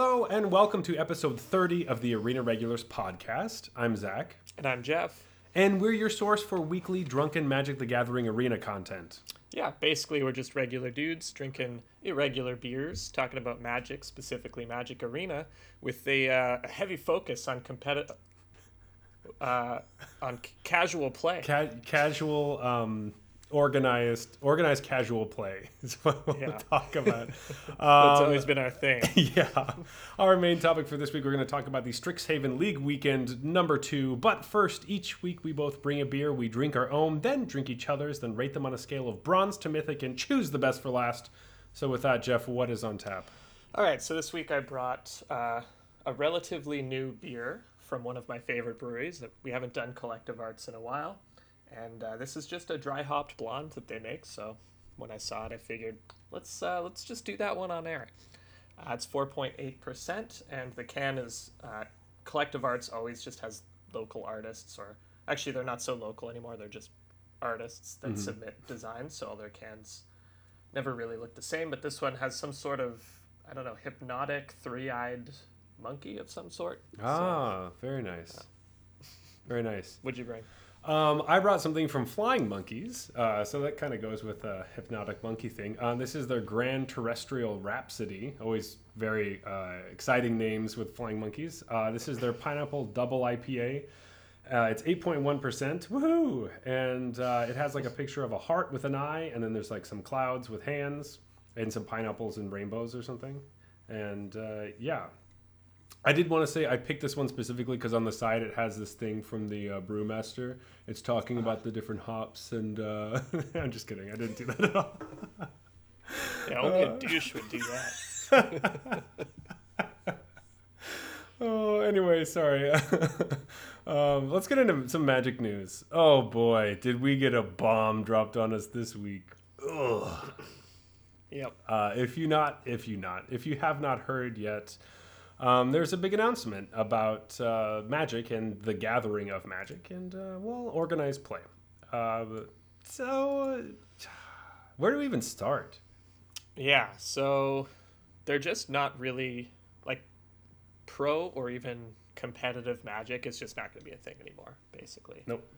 Hello and welcome to episode 30 of the Arena Regulars podcast. I'm Zach, And I'm Jeff. and we're your source for weekly Drunken Magic the Gathering arena content. Yeah, basically, we're just regular dudes drinking irregular beers, talking about Magic, specifically Magic Arena, with a, uh, a heavy focus on competitive. Uh, on c- casual play. Ca- casual, um, organized, organized casual play is what we'll Yeah. talk about. That's Um, always been our thing. yeah. Our main topic for this week, we're going to talk about the Strixhaven League weekend number two. But first, each week we both bring a beer, we drink our own, then drink each other's, then rate them on a scale of bronze to mythic and choose the best for last. So, with that, Jeff, what is on tap? All right, so this week I brought uh, a relatively new beer from one of my favorite breweries that we haven't done collective arts in a while. And uh, this is just a dry hopped blonde that they make. So when I saw it, I figured let's uh, let's just do that one on air. Uh, it's 4.8%, and the can is uh, collective arts always just has local artists, or actually, they're not so local anymore. They're just artists that submit designs, so all their cans never really look the same. But this one has some sort of I don't know hypnotic three-eyed monkey of some sort. Ah, very nice. Very nice. What'd you bring? Um, I brought something from Flying Monkeys, uh, so that kind of goes with the hypnotic monkey thing. Um, this is their Grand Terrestrial Rhapsody. Always very uh, exciting names with Flying Monkeys. Uh, this is their Pineapple Double IPA. Uh, it's 8.1%. Woohoo! And uh, it has like a picture of a heart with an eye, and then there's like some clouds with hands, and some pineapples and rainbows or something. And yeah, I did want to say I picked this one specifically because on the side it has this thing from the uh, brewmaster. It's talking about the different hops, and uh, I'm just kidding. I didn't do that at all. Yeah, only a douche would do that. Oh, anyway, sorry. um, let's get into some magic news. Oh boy, did we get a bomb dropped on us this week? Ugh. Yep. Uh, if you not, if you not, if you have not heard yet, um, there's a big announcement about uh, Magic and the gathering of Magic and uh, well, organized play. Uh, so, where do we even start? Yeah, so they're just not really like pro or even competitive magic is just not going to be a thing anymore, basically. Nope.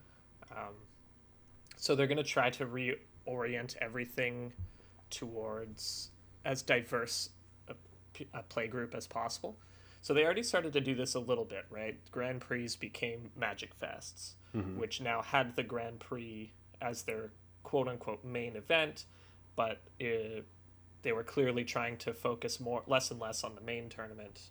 Um, so they're going to try to reorient everything towards as diverse a play group as possible. So they already started to do this a little bit, right? Grand Prix became Magic Fests, mm-hmm. which now had the Grand Prix as their quote unquote main event, but it, they were clearly trying to focus more, less and less on the main tournament,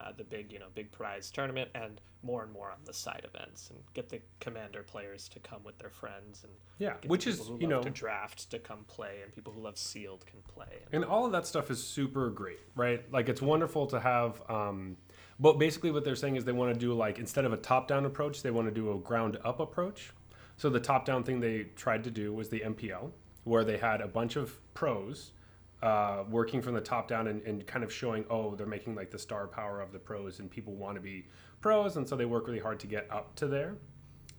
uh, the big, you know, big prize tournament, and more and more on the side events, and get the commander players to come with their friends, and Yeah, which is you know to draft to come play, and people who love sealed can play. And all of that stuff is super great, right? Like it's wonderful to have. Um, but basically, what they're saying is they want to do like instead of a top-down approach, they want to do a ground-up approach. So the top-down thing they tried to do was the MPL, where they had a bunch of pros uh, working from the top down and, and kind of showing, oh, they're making like the star power of the pros, and people want to be pros, and so they work really hard to get up to there.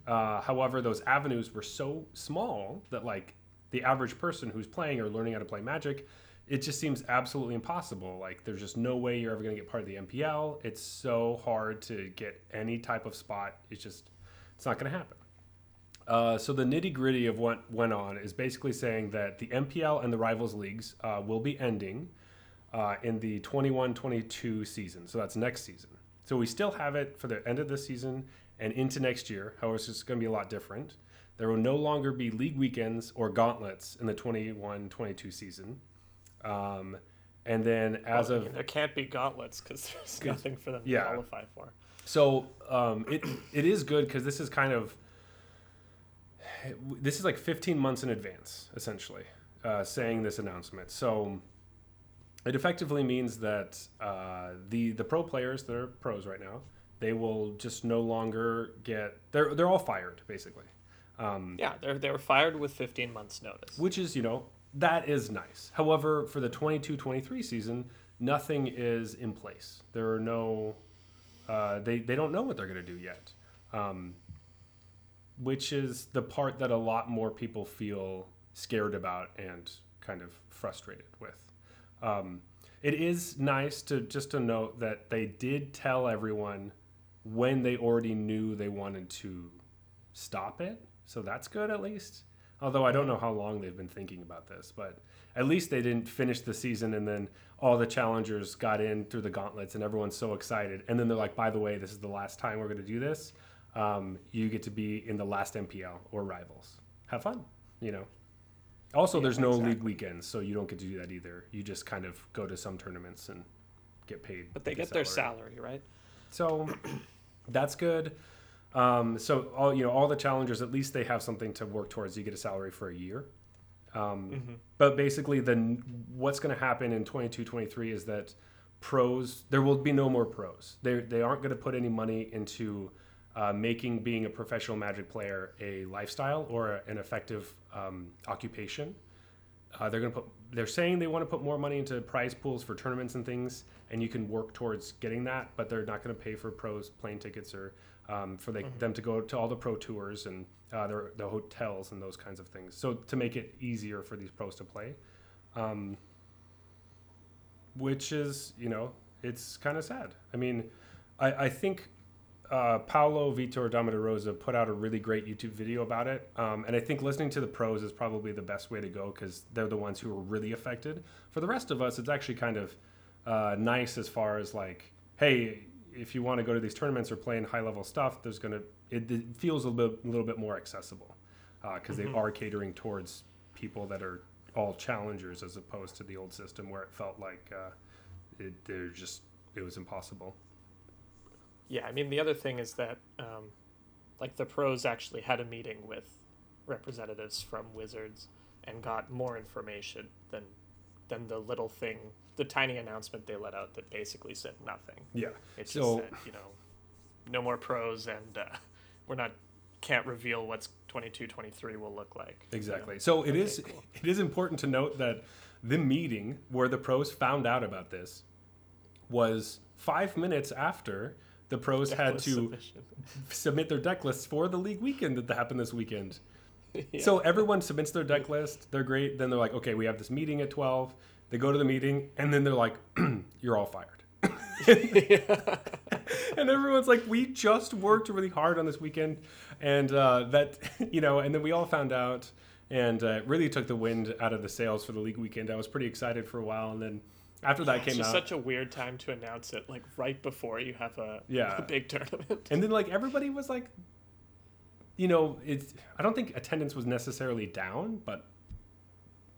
Uh, however, those avenues were so small that like the average person who's playing or learning how to play Magic, it just seems absolutely impossible. Like there's just no way you're ever going to get part of the MPL. It's so hard to get any type of spot. It's just it's not going to happen. Uh, so the nitty gritty of what went on is basically saying that the MPL and the rivals leagues uh, will be ending uh, in the 21-22 season. So that's next season. So we still have it for the end of this season and into next year. However, it's just going to be a lot different. There will no longer be league weekends or gauntlets in the 21-22 season. Um, and then as I of mean, there can't be gauntlets because there's nothing for them Yeah. to qualify for. So um, it it is good because this is kind of this is like 15 months in advance, essentially, uh, saying this announcement. So it effectively means that uh, the the pro players that are pros right now, they will just no longer get they're they're all fired basically, um, Yeah, they're they were fired with 15 months notice. which is you know that is nice. However, for the 22-23 season, nothing is in place. There are no uh, they they don't know what they're going to do yet, um, which is the part that a lot more people feel scared about and kind of frustrated with. Um, it is nice to just to note that they did tell everyone when they already knew they wanted to stop it. So that's good at least. Although I don't know how long they've been thinking about this, but at least they didn't finish the season and then all the challengers got in through the gauntlets and everyone's so excited. And then they're like, by the way, this is the last time we're going to do this. Um, you get to be in the last MPL or rivals. Have fun, you know. Also, Yeah, there's no exactly. league weekends, so you don't get to do that either. You just kind of go to some tournaments and get paid. But they the get their salary, right? So that's good. Um, so all you know, all the challengers at least they have something to work towards. You get a salary for a year. Um, Mm-hmm. But basically, then what's going to happen in 22, 23 is that pros there will be no more pros. They they aren't going to put any money into uh, making being a professional Magic player a lifestyle or an effective um, occupation. Uh, they're going to put. They're saying they want to put more money into prize pools for tournaments and things, and you can work towards getting that. But they're not going to pay for pros plane tickets or um, for they, them to go to all the pro tours and uh, their, the hotels and those kinds of things. So to make it easier for these pros to play, um, which is you know it's kind of sad. I mean, I, I think uh, Paulo Vitor Rosa put out a really great YouTube video about it. Um, and I think listening to the pros is probably the best way to go because they're the ones who are really affected. For the rest of us, it's actually kind of uh, nice as far as like, hey, if you want to go to these tournaments or play in high level stuff, there's going to, it, it feels a little bit, a little bit more accessible because they are catering towards people that are all challengers as opposed to the old system where it felt like uh, it, they're just, it was impossible. Yeah, I mean the other thing is that um, like the pros actually had a meeting with representatives from Wizards and got more information than than the little thing, the tiny announcement they let out that basically said nothing. Yeah. It So- just said, you know, no more pros and uh, we're not can't reveal what's 22 23 will look like. Exactly. So it Okay, is cool. it is important to note that the meeting where the pros found out about this was five minutes after the pros had to submission. submit their deck lists for the league weekend that happened this weekend. Yeah. So everyone submits their deck list. They're great. Then they're like, okay, we have this meeting at twelve. They go to the meeting, and then they're like, you're all fired. and everyone's like, we just worked really hard on this weekend, and uh, that you know, and then we all found out, and uh, it really took the wind out of the sails for the league weekend. I was pretty excited for a while, and then after that it's came just out, such a weird time to announce it, like right before you have a, Yeah. a big tournament. and then like everybody was like, you know, it's I don't think attendance was necessarily down, but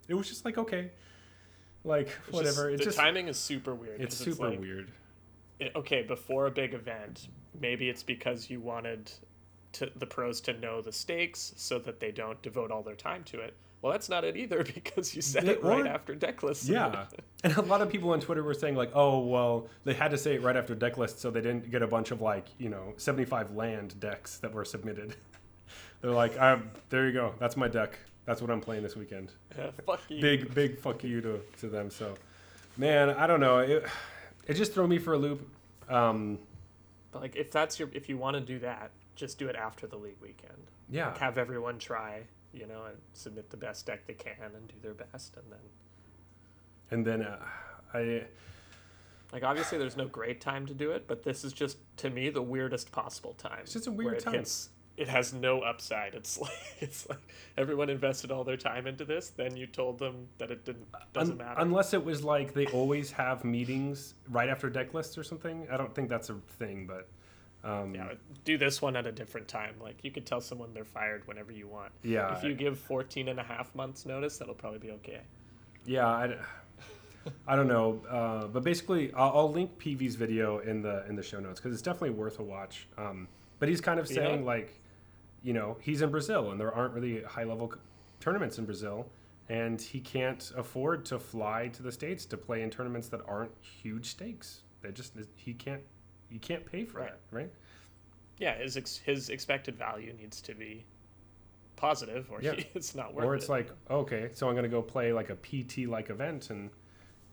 it was just like okay, like It's whatever. Just, it's the just timing is super weird. It's super like, weird. it- okay, before a big event, maybe it's because you wanted to, the pros to know the stakes so that they don't devote all their time to it. Well, that's not it either because you said They- it right or- after Decklist. Yeah, and a lot of people on Twitter were saying like, "Oh, well, they had to say it right after Decklist so they didn't get a bunch of like, you know, seventy-five land decks that were submitted." They're like, um, "There you go. That's my deck. That's what I'm playing this weekend." Yeah, fuck you. Big, big fuck you to to them. So, man, I don't know. It it just threw me for a loop. Um, But like, if that's your, if you want to do that, just do it after the league weekend. yeah, Like, have everyone try, you know, and submit the best deck they can and do their best, and then and then uh, I like obviously there's no great time to do it, but this is just to me the weirdest possible time. It's just a weird it time. hits- it has no upside. It's like it's like everyone invested all their time into this. Then you told them that it didn't doesn't Un- matter. Unless it was like they always have meetings right after deck lists or something. I don't think that's a thing, but um, yeah, do this one at a different time. Like you could tell someone they're fired whenever you want. yeah, if you give 14 and a half months notice, that'll probably be okay. yeah. I, I don't know, uh, but basically, I'll, I'll link PV's video in the in the show notes because it's definitely worth a watch. Um, but he's kind of Yeah. saying like, you know, he's in Brazil and there aren't really high level tournaments in Brazil, and he can't afford to fly to the states to play in tournaments that aren't huge stakes. They just he can't you can't pay for Right. that, right? Yeah, his ex- his expected value needs to be positive, or Yeah. he, it's not worth it. or it's it. like okay so i'm going to go play like a pt like event and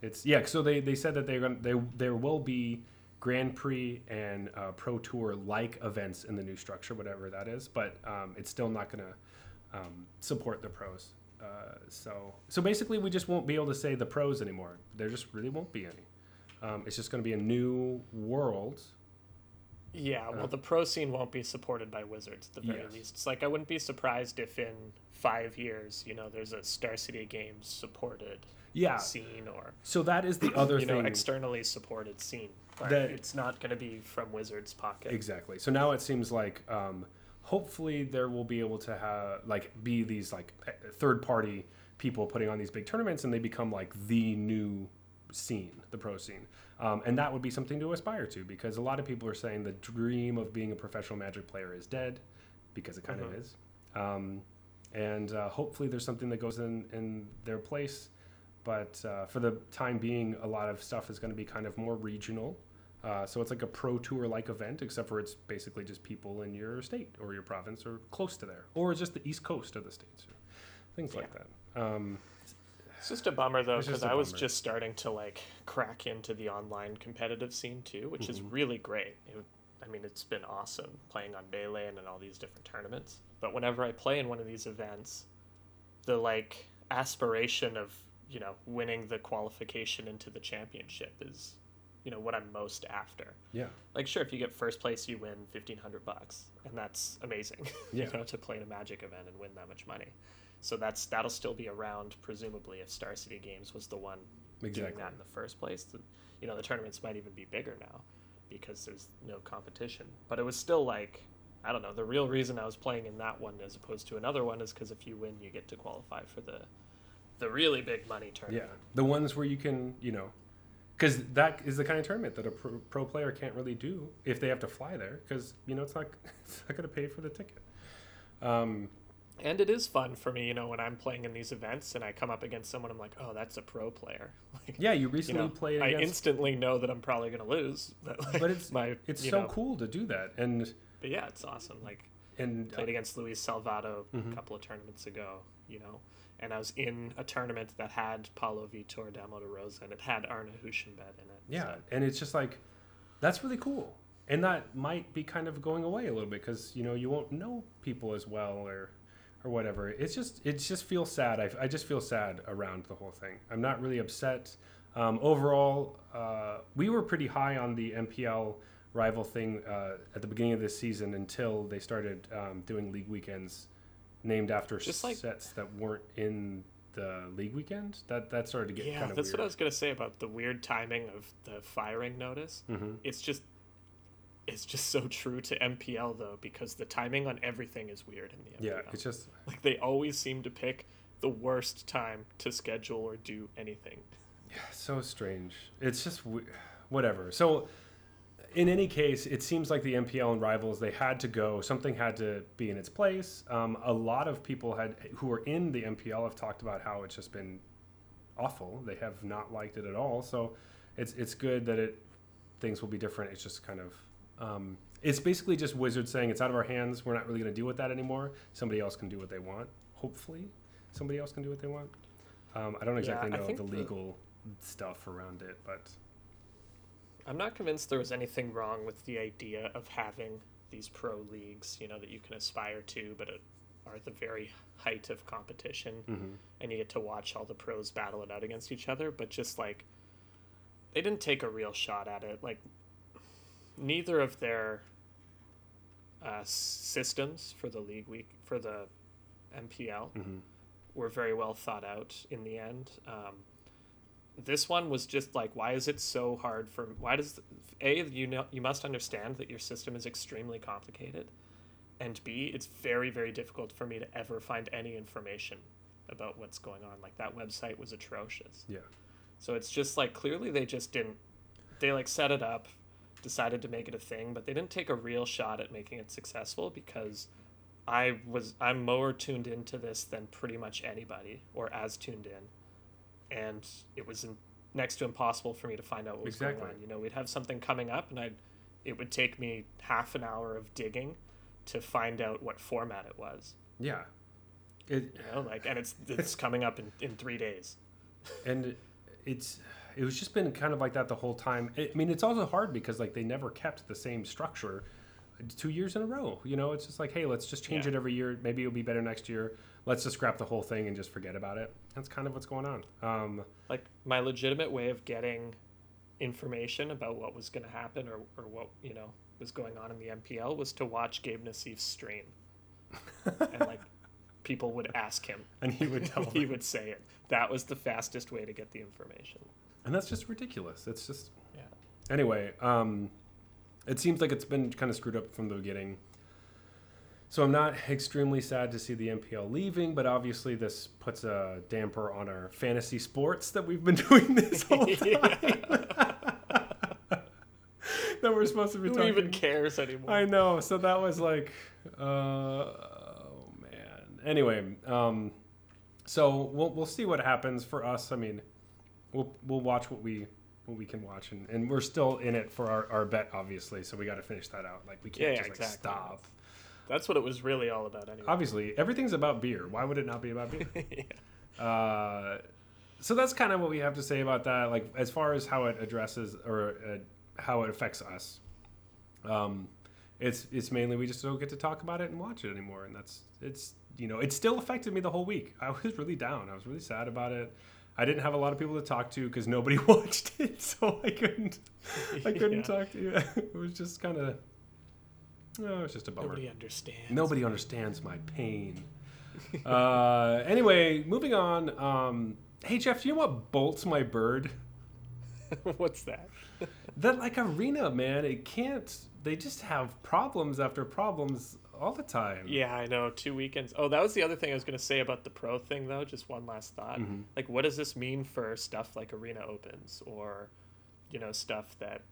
it's yeah so they, they said that they're going they, there will be grand prix and uh, pro tour like events in the new structure whatever that is but um, it's still not going to um, support the pros Uh, so so basically, we just won't be able to say the pros anymore. There just really won't be any. Um, it's just going to be a new world. Yeah, well, Uh, the pro scene won't be supported by Wizards at the very Yes. least. It's like I wouldn't be surprised if in five years, you know, there's a Star City Games supported Yeah. scene or So that is the other you know externally supported scene. But That- it's not going to be from Wizards' pocket. Exactly. So now it seems like um, hopefully there will be able to have like be these like third party people putting on these big tournaments and they become like the new scene, the pro scene. Um, and that would be something to aspire to because a lot of people are saying the dream of being a professional magic player is dead because it kind of is. Um, and uh, hopefully there's something that goes in, in their place. But uh, for the time being, a lot of stuff is going to be kind of more regional. Uh, so it's like a pro tour like event, except for it's basically just people in your state or your province or close to there, or just the east coast of the states, things like that. Um, It's just a bummer though, because I was just starting to like crack into the online competitive scene too, which is Mhm. really great. It, I mean, it's been awesome playing on Baylane and in all these different tournaments. But whenever I play in one of these events, the like aspiration of you know winning the qualification into the championship is, you know, what I'm most after. yeah, Like, sure, if you get first place, you win fifteen hundred bucks, and that's amazing. Yeah. you know, to play in a Magic event and win that much money. So that's that'll still be around, presumably, if Star City Games was the one doing that in the first place. The, you know, the tournaments might even be bigger now because there's no competition. But it was still like, I don't know. The real reason I was playing in that one as opposed to another one is because if you win, you get to qualify for the the really big money tournament. Yeah, the ones where you can, you know, because that is the kind of tournament that a pro, pro player can't really do if they have to fly there, because you know it's not it's not going to pay for the ticket. Um, And it is fun for me, you know, when I'm playing in these events and I come up against someone, I'm like, oh, that's a pro player. Like, yeah, you you recently know, played I instantly know that I'm probably going to lose. That, like, but it's my, it's so know, cool to do that, and But yeah, it's awesome. Like and played against Luis Salvatto Mhm. a couple of tournaments ago, you know, and I was in a tournament that had Paulo Vitor, Damo da Rosa, and it had Arne Huschenbeth in it. Yeah, so- and it's just like that's really cool, and that might be kind of going away a little bit because you know you won't know people as well or or whatever. It's just it just feels sad. I, I just feel sad around the whole thing. I'm not really upset. Um, overall, uh, we were pretty high on the MPL rival thing uh, at the beginning of this season until they started um, doing league weekends named after Just like- sets that weren't in the league weekend. That that started to get yeah, kind of that's weird. what I was gonna say about the weird timing of the firing notice. hmm It's just, it's just so true to MPL though, because the timing on everything is weird in the MPL. Yeah, it's just like they always seem to pick the worst time to schedule or do anything. Yeah, so strange. It's just whatever. So, in any case, it seems like the MPL and rivals they had to go. Something had to be in its place. Um, a lot of people had who are in the MPL have talked about how it's just been awful. They have not liked it at all. So, it's it's good that it things will be different. It's just kind of. Um, it's basically just Wizards saying it's out of our hands. We're not really going to deal with that anymore. Somebody else can do what they want. Hopefully, somebody else can do what they want. Um, I don't exactly I know the the- legal stuff around it, but I'm not convinced there was anything wrong with the idea of having these pro leagues, you know, that you can aspire to, but it, are at the very height of competition, mhm. and you get to watch all the pros battle it out against each other. But just like they didn't take a real shot at it. Like neither of their uh, systems for the league week for the MPL Mhm. were very well thought out in the end. Um, this one was just like, why is it so hard for? Why does a you know you must understand that your system is extremely complicated, and b it's very very difficult for me to ever find any information about what's going on. Like that website was atrocious. yeah, So it's just like clearly they just didn't. They like set it up, decided to make it a thing, but they didn't take a real shot at making it successful because I was I'm more tuned into this than pretty much anybody or as tuned in, and it was in, next to impossible for me to find out what was going on. You know, we'd have something coming up, and I'd it would take me half an hour of digging to find out what format it was. yeah. It You know, like and it's it's coming up in, in three days. and it's it was just been kind of like that the whole time. I mean, it's also hard because like they never kept the same structure two years in a row. You know, it's just like, hey, let's just change Yeah. it every year. Maybe it'll be better next year. Let's just scrap the whole thing and just forget about it. That's kind of what's going on. Um, Like my legitimate way of getting information about what was going to happen or, or what you know was going on in the MPL was to watch Gabe Nassif's stream, and like people would ask him, and he would tell he them. would say it. That was the fastest way to get the information. And that's just ridiculous. It's just Yeah. Anyway, um, it seems like it's been kind of screwed up from the beginning. So I'm not extremely sad to see the MPL leaving, but obviously this puts a damper on our fantasy sports that we've been doing this whole time. that we're supposed to be Who talking. even cares anymore? I know. So that was like, uh, oh man. Anyway, um, so we'll we'll see what happens for us. I mean, we'll we'll watch what we what we can watch, and, and we're still in it for our, our bet, obviously. So we got to finish that out. Like we can't Yeah, just like stop. That's what it was really all about anyway. Obviously, everything's about beer. Why would it not be about beer? Yeah. Uh, so that's kind of what we have to say about that. Like as far as how it addresses or uh, how it affects us, um, it's it's mainly we just don't get to talk about it and watch it anymore, and that's it's you know it still affected me the whole week. I was really down. I was really sad about it. I didn't have a lot of people to talk to because nobody watched it, so I couldn't I couldn't Yeah. talk to you. It was just kind of no, it was just a bummer. Nobody understands. Nobody understands my pain. uh, anyway, moving on. Um, hey Jeff, do you know what bolts my bird? What's that? That like arena, man, it can't. They just have problems after problems all the time. Yeah, I know. Two weekends. Oh, that was the other thing I was going to say about the pro thing, though. Just one last thought. Mhm. Like, what does this mean for stuff like Arena Opens or, you know, stuff that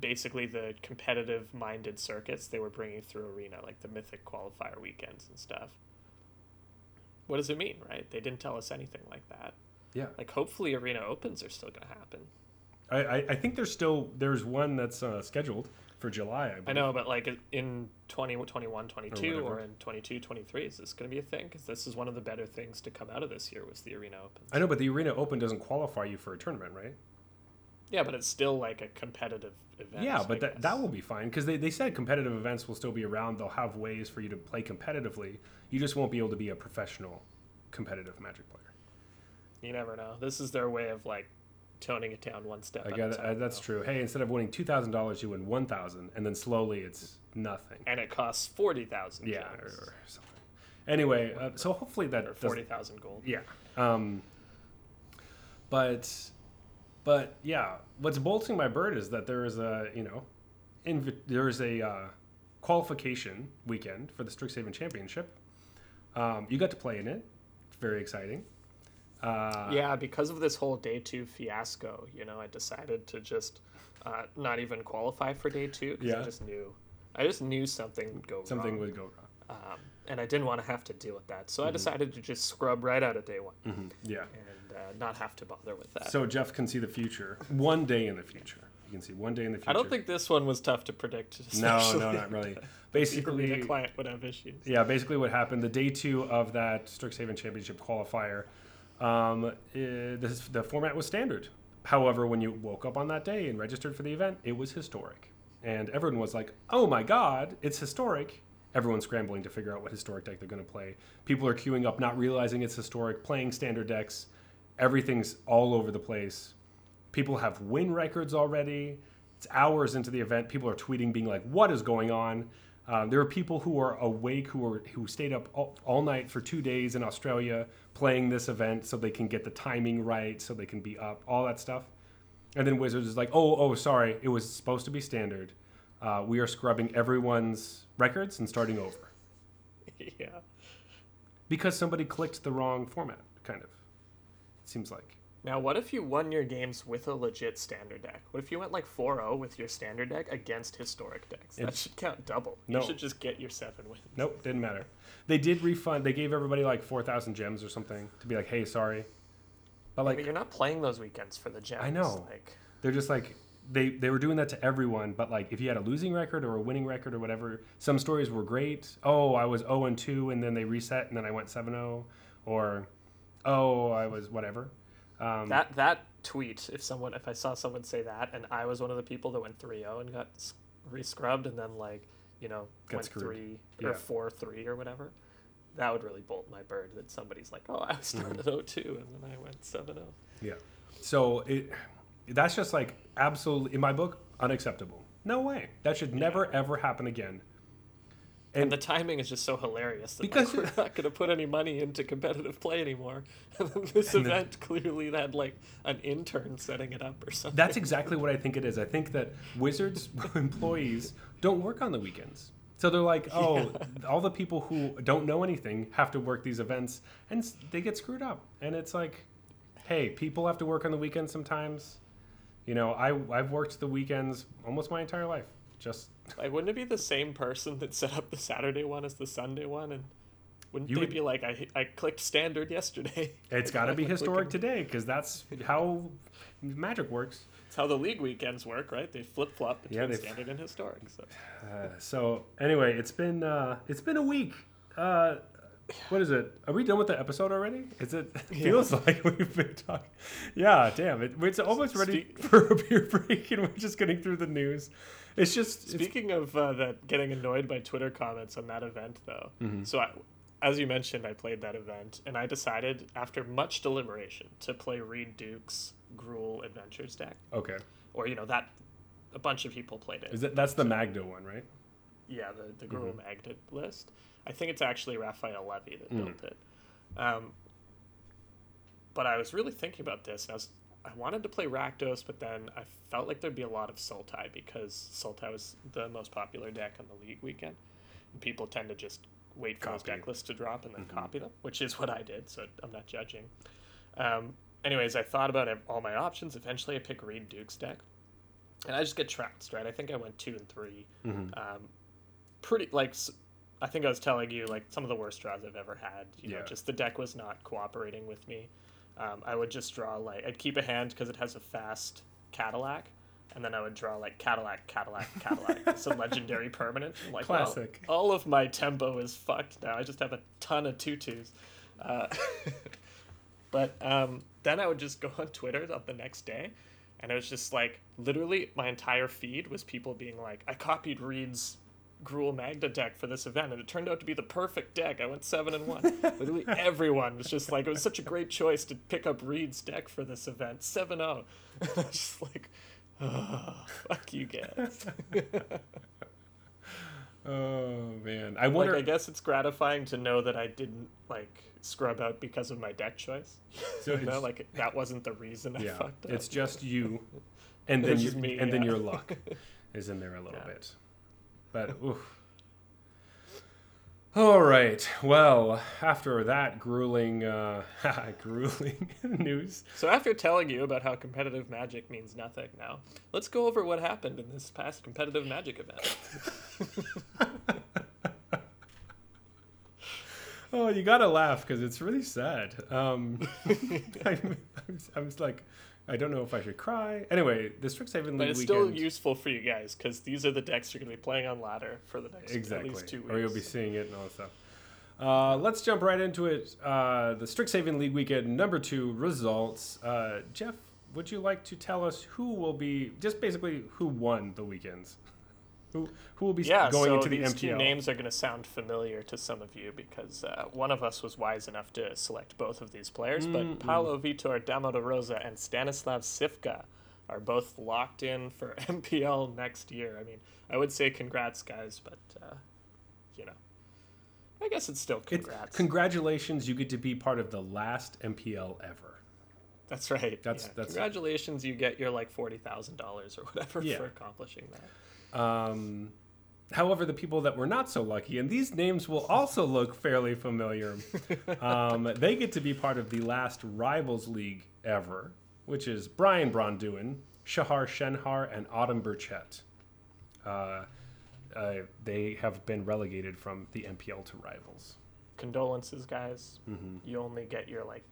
basically the competitive minded circuits they were bringing through Arena, like the Mythic qualifier weekends and stuff? What does it mean, right? They didn't tell us anything like that. Yeah. Like, hopefully, Arena Opens are still going to happen. I, I, I think there's still there's one that's uh, scheduled for July. I, I know, but like in 20, 22, or, whatever. in 22, 23, is this going to be a thing? Because this is one of the better things to come out of this year was the Arena Open. I know, but the arena open doesn't qualify you for a tournament, right? Yeah, but it's still like a competitive event. yeah, I but that, guess. that will be fine because they, they said competitive events will still be around. They'll have ways for you to play competitively. You just won't be able to be a professional competitive Magic player. You never know. This is their way of like toning it down one step. I got time, that's though. true. Hey, instead of winning two thousand dollars, you win one thousand, and then slowly it's nothing. And it costs 40,000 Yeah, or, or something. Anyway, uh, so hopefully that or doesn't- 40,000 gold. Yeah. Um, but, but yeah, what's bolting my bird is that there is a you know, inv- there is a uh, qualification weekend for the Strixhaven Championship. Um, you got to play in it. It's very exciting. Uh, yeah, because of this whole day two fiasco, you know, I decided to just uh, not even qualify for day two because Yeah. I just knew, I just knew something would go Something wrong. would go wrong. um, and I didn't want to have to deal with that. So I Mm-hmm. decided to just scrub right out of day one Mhm, Yeah. and uh, not have to bother with that. So Jeff can see the future. One day in the future. You can see one day in the future. I don't think this one was tough to predict. No, no, not really. Basically, arena client would have issues. yeah, basically what happened the day two of that Strixhaven Championship qualifier, um, eh, the format was standard. However, when you woke up on that day and registered for the event, it was historic, and everyone was like, "Oh my God, it's historic!" Everyone's scrambling to figure out what historic deck they're going to play. People are queuing up, not realizing it's historic, playing standard decks. Everything's all over the place. People have win records already. It's hours into the event. People are tweeting, being like, "What is going on?" Um, there are people who are awake who are who stayed up all, all night for two days in Australia playing this event so they can get the timing right, so they can be up, all that stuff. And then Wizards is like, "Oh, oh, sorry, it was supposed to be standard. Uh, we are scrubbing everyone's records and starting over yeah. because somebody clicked the wrong format." Kind of. It seems like. Now, what if you won your games with a legit standard deck? What if you went like 4-0 with your standard deck against historic decks? That It's- should count double. No. You should just get your seven wins. Nope, didn't matter. They did refund. They gave everybody like four thousand gems or something to be like, "Hey, sorry." But Like, like, you're not playing those weekends for the gems. I know. Like, they're just like they they were doing that to everyone but like if you had a losing record or a winning record or whatever some stories were great oh i was 0 and 2 and then they reset and then i went 7-0 or oh i was whatever um, that that tweet, if someone, if I saw someone say that, and I was one of the people that went 3-0 and got rescrubbed and then like you know went screwed. three Yeah. or four three or whatever. That would really bolt my bird that somebody's like, oh, I started at 02 and then I went oh." 7 0. Yeah. So it that's just like absolutely in my book unacceptable. No way. That should never ever happen again. And, And the timing is just so hilarious that Because- like, we're not going to put any money into competitive play anymore. This And the- event clearly had like an intern setting it up or something. that's exactly what I think it is. I think that Wizards employees don't work on the weekends. So they're like, oh, all the people who don't know anything have to work these events and they get screwed up. And it's like, hey, people have to work on the weekends sometimes. You know, I, I've worked the weekends almost my entire life. Just Like, wouldn't it be the same person that set up the Saturday one as the Sunday one? And wouldn't You they would- be like, I, I clicked standard yesterday? It's got to be historic looking- today because that's how magic works. It's how the league weekends work, right? They flip flop between Yeah, standard and historic. So Uh, so anyway, it's been uh, it's been a week. Uh, what is it? Are we done with the episode already? Is it? it feels like we've been talking. Yeah, damn it. It's almost ready for a beer break, and we're just getting through the news. It's just it's, Speaking of uh, that, getting annoyed by Twitter comments on that event, though. Mm-hmm. So, I, as you mentioned, I played that event, and I decided after much deliberation to play Reid Duke's Gruul Adventures deck, okay. or you know that a bunch of people played it. Is that that's the Magda one, right? yeah, the the Mm-hmm. Gruul Magda list. I think it's actually Raphael Levy that Mm. built it. Um, but I was really thinking about this, and I was I wanted to play Rakdos, but then I felt like there'd be a lot of Sultai because Sultai was the most popular deck on the league weekend. And people tend to just wait for those Copy. deck lists to drop and then Mhm. copy them, which is what I did, so I'm not judging. Um, anyways, I thought about all my options. Eventually, I pick Reid Duke's deck. And I just get trounced, right? I think I went two and 3 Mhm. Um, pretty, like, I think I was telling you, like, some of the worst draws I've ever had. You know, Yeah. just the deck was not cooperating with me. Um, I would just draw, like, I'd keep a hand because it has a fast Cadillac. And then I would draw, like, Cadillac, Cadillac, Cadillac. it's a legendary permanent. I'm like, Classic. all of my tempo is fucked now. I just have a ton of tutus. Uh, but um, then I would just go on Twitter the next day, and it was just like literally my entire feed was people being like, "I copied Reid's Gruul Magda deck for this event, and it turned out to be the perfect deck. I went seven and one." literally everyone was just like, "It was such a great choice to pick up Reid's deck for this event, 7-0. And I was just like, oh, "Fuck you guys." Oh man, I Like, wonder. I guess it's gratifying to know that I didn't like scrub out because of my deck choice. So you know, like that wasn't the reason I yeah, fucked up. it's just you, and then you, me, and then your luck is in there a little Yeah. bit. But oof. All right. Well, after that grueling, uh, grueling news, So after telling you about how competitive magic means nothing now, let's go over what happened in this past competitive magic event. oh, you gotta laugh because it's really sad. Um, I'm, I'm, I was like, I don't know if I should cry. Anyway, the Strixhaven But League it's still useful for you guys because these are the decks you're going to be playing on ladder for the next exactly. at least two weeks. Or you'll be seeing it and all that stuff. Uh, let's jump right into it. Uh, the Strixhaven League weekend number two results. Uh, Jeff, would you like to tell us who will be just basically who won the weekends? Who who will be yeah, going so into the these two MPL? names are going to sound familiar to some of you because uh, one of us was wise enough to select both of these players, Mm-mm. but Paulo Vitor Damo da Rosa and Stanislav Cifka are both locked in for MPL next year. I mean, I would say congrats, guys, but uh, you know, I guess it's still It's- congrats. congratulations, you get to be part of the last MPL ever. That's right. That's- yeah. that's- congratulations. You get your like forty thousand dollars or whatever Yeah. for accomplishing that. Um, however, the people that were not so lucky, and these names will also look fairly familiar, um, they get to be part of the last Rivals League ever, which is Brian Braun-Duin, Shahar Shenhar, and Autumn Burchett. Uh, uh, they have been relegated from the MPL to Rivals. Condolences, guys. hmm You only get your like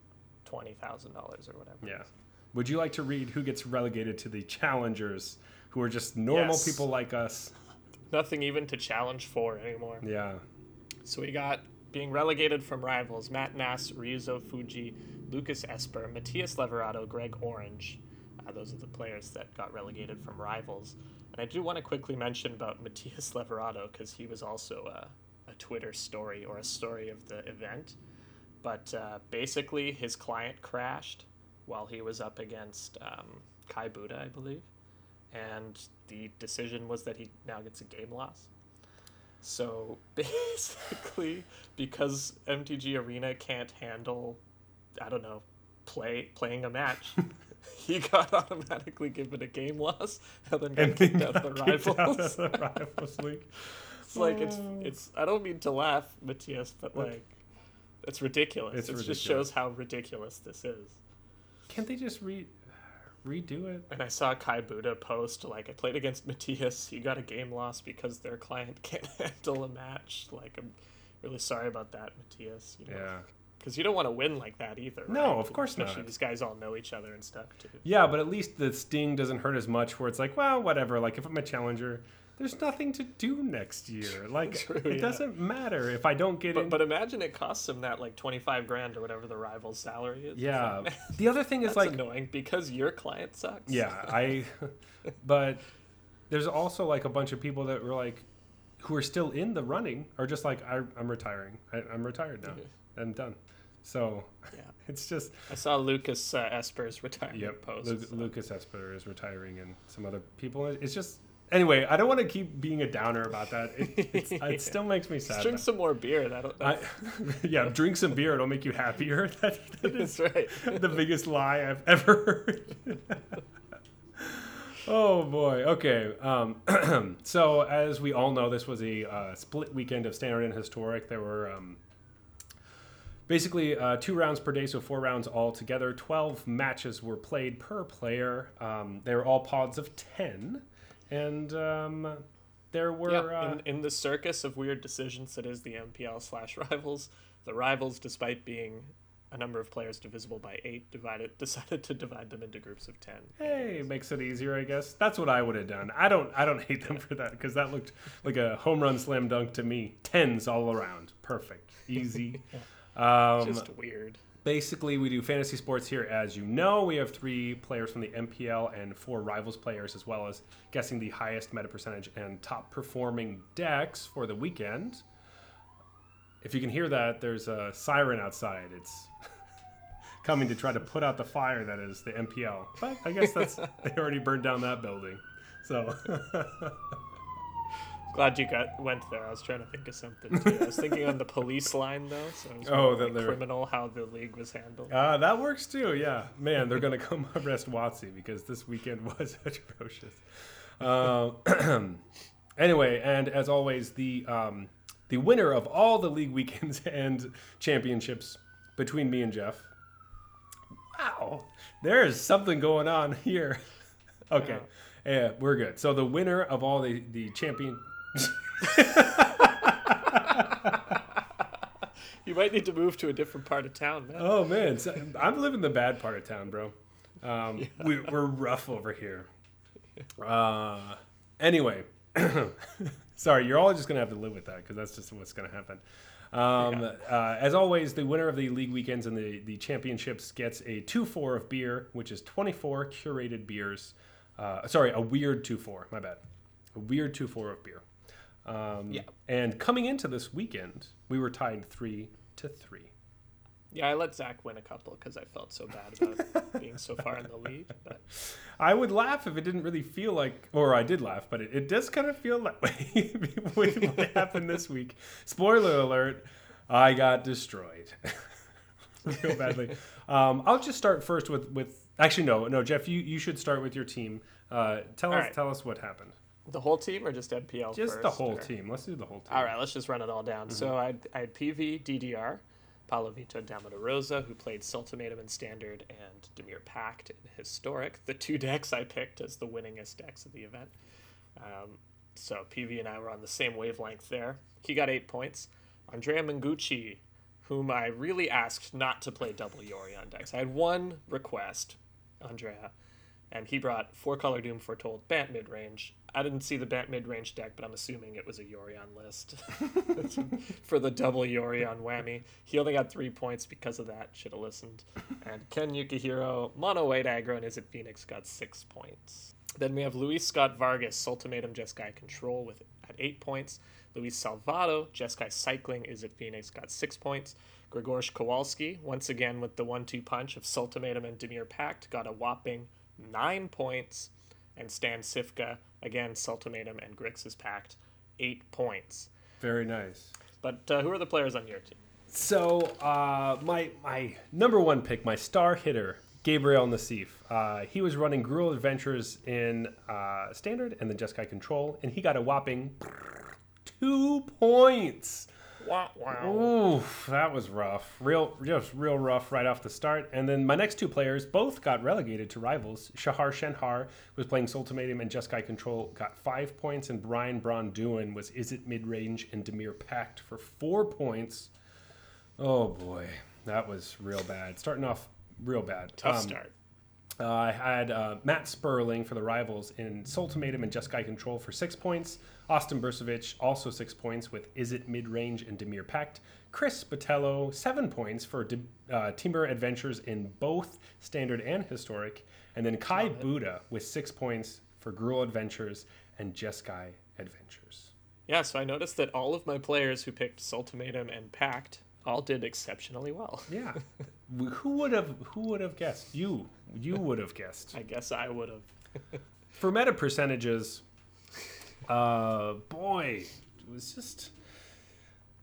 twenty thousand dollars or whatever. Yeah. Would you like to read who gets relegated to the Challengers, who are just normal Yes. people like us? Nothing even to challenge for anymore. Yeah. So we got being relegated from rivals Matt Nass, Ryuzo Fuji, Lucas Esper, Matias Leveratto, Greg Orange. Uh, those are the players that got relegated from rivals. And I do want to quickly mention about Matias Leveratto because he was also a, a Twitter story or a story of the event. But uh, basically, his client crashed while he was up against um, Kai Budde, I believe. And the decision was that he now gets a game loss. So basically, because MTG Arena can't handle, I don't know, play playing a match, he got automatically given a game loss and then got And kicked out of the kicked out rivals. of the rivals league. It's like it's Oh. it's. I don't mean to laugh, Matthias, but like, it's ridiculous. It's it just shows how ridiculous this is. Can't they just re redo it? And I saw Kai Budde post like, I played against Matthias. He got a game loss because their client can't handle a match. Like, I'm really sorry about that, Matthias. You know, Yeah. because you don't want to win like that either. No, right? of course Especially not. these guys all know each other and stuff too. Yeah, but at least the sting doesn't hurt as much. Where it's like, well, whatever. Like if I'm a challenger, there's nothing to do next year. Like True, it yeah. doesn't matter if I don't get But, in. but imagine it costs him that like twenty five grand or whatever the rival's salary is. Yeah. like, The other thing is like, annoying because your client sucks. yeah, I. But there's also like a bunch of people that were like, who are still in the running, are just like, I, I'm retiring. I, I'm retired now. I'm done. So Yeah. it's just I saw Lucas uh, Esper's retirement Yep, post. Lu- so- Lucas Esper is retiring, and some other people. It's just anyway. I don't want to keep being a downer about that. It, it still makes me sad. Just drink some more beer. That'll, I, yeah, drink some beer. It'll make you happier. That, that is that's right. the biggest lie I've ever heard. oh boy. Okay. Um, so as we all know, this was a uh, split weekend of standard and historic. There were. Um, Basically, uh, two rounds per day, so four rounds all together. Twelve matches were played per player. Um, they were all pods of ten, and um, there were yeah, uh, in, in the circus of weird decisions that is the MPL slash rivals, the rivals, despite being a number of players divisible by eight, divided decided to divide them into groups of ten. Hey, it makes it easier, I guess. That's what I would have done. I don't, I don't hate them for that because that looked like a home run slam dunk to me. Tens all around, perfect, easy. Um, Just weird. Basically, we do fantasy sports here, as you know. We have three players from the MPL and four rivals players, as well as guessing the highest meta percentage and top performing decks for the weekend. If you can hear that, there's a siren outside. It's coming to try to put out the fire that is the MPL. But I guess that's they already burned down that building. So Glad you got went there. I was trying to think of something too. I was thinking on the police line though, so Oh, that like criminal how the league was handled. uh, that works too. Yeah, man, they're gonna come arrest Watsy because this weekend was atrocious. Um, anyway, and as always, the um, the winner of all the league weekends and championships between me and Jeff. Wow, there is something going on here. Okay, yeah, we're good. So the winner of all the the champion. You might need to move to a different part of town, man. Oh man, so I'm living the bad part of town, bro. Um, we, we're rough over here. Uh, anyway, sorry, you're all just gonna have to live with that because that's just what's gonna happen. Um, uh, as always, the winner of the league weekends and the, the championships gets a 2 4 of beer, which is 24 curated beers. Uh, sorry, a weird 2 4, my bad. A weird 2 4 of beer. Um, Yeah. And coming into this weekend, we were tied 3 to 3. Yeah, I let Zach win a couple because I felt so bad about being so far in the lead. But I would laugh if it didn't really feel like, or I did laugh, but it, it does kind of feel that way with what happened this week. Spoiler alert, I got destroyed real badly. Um, I'll just start first with, with actually, no, no, Jeff, you, you should start with your team. Uh, tell All us, right. tell us what happened. The whole team or just MPL? Just the whole or- team. Let's do the whole team. All right, let's just run it all down. So I had, I had PV, DDR, Paulo Vitor Rosa, who played Sultimatum in Standard, and Dimir Pact in Historic, the two decks I picked as the winningest decks of the event. Um, so PV and I were on the same wavelength there. He got eight points. Andrea Mengucci, whom I really asked not to play double Yorion decks. I had one request, Andrea, and he brought Four Color Doom Foretold Bant mid range. I didn't see the Bant mid range deck, but I'm assuming it was a Yorion list for the double Yorion whammy. He only got three points because of that. Should have listened. And Ken Yukihiro, mono white aggro, and is it Phoenix got six points. Then we have Luis Scott Vargas, Ultimatum Jeskai Control with at eight points. Luis Salvatto, Jeskai Cycling Izzet Phoenix, got six points. Grzegorz Kowalski, once again with the one-two punch of Sultimatum and Dimir Pact, got a whopping nine points. And Stan Cifka, again, Sultimatum and Grixis Pact, eight points. Very nice. But uh, who are the players on your team? So uh, my my number one pick, my star hitter, Gabriel Nassif. Uh, he was running Gruul Adventures in uh, Standard and then Jeskai Control, and he got a whopping two points. Wow, wow. Oof, that was rough. Real, just real rough right off the start. And then my next two players both got relegated to rivals. Shahar Shenhar was playing Sultimatum and Jeskai Control, got five points, and Brian Braun was Izzet Mid Range and Dimir Pact for four points. Oh boy, that was real bad. Starting off real bad. Tough Um, start. Uh, I had uh, Matt Sperling for the rivals in Sultimatum and Jeskai Control for six points. Austin Bursavich also six points with Izzet Mid Range and Dimir Pact. Chris Botelho seven points for De- uh, Temur Adventures in both Standard and Historic. And then Kai Budde with six points for Gruul Adventures and Jeskai Adventures. Yeah, so I noticed that all of my players who picked Sultimatum and Pact all did exceptionally well. Yeah, who would have who would have guessed? You you would have guessed. I guess I would have. for meta percentages, uh, boy, it was just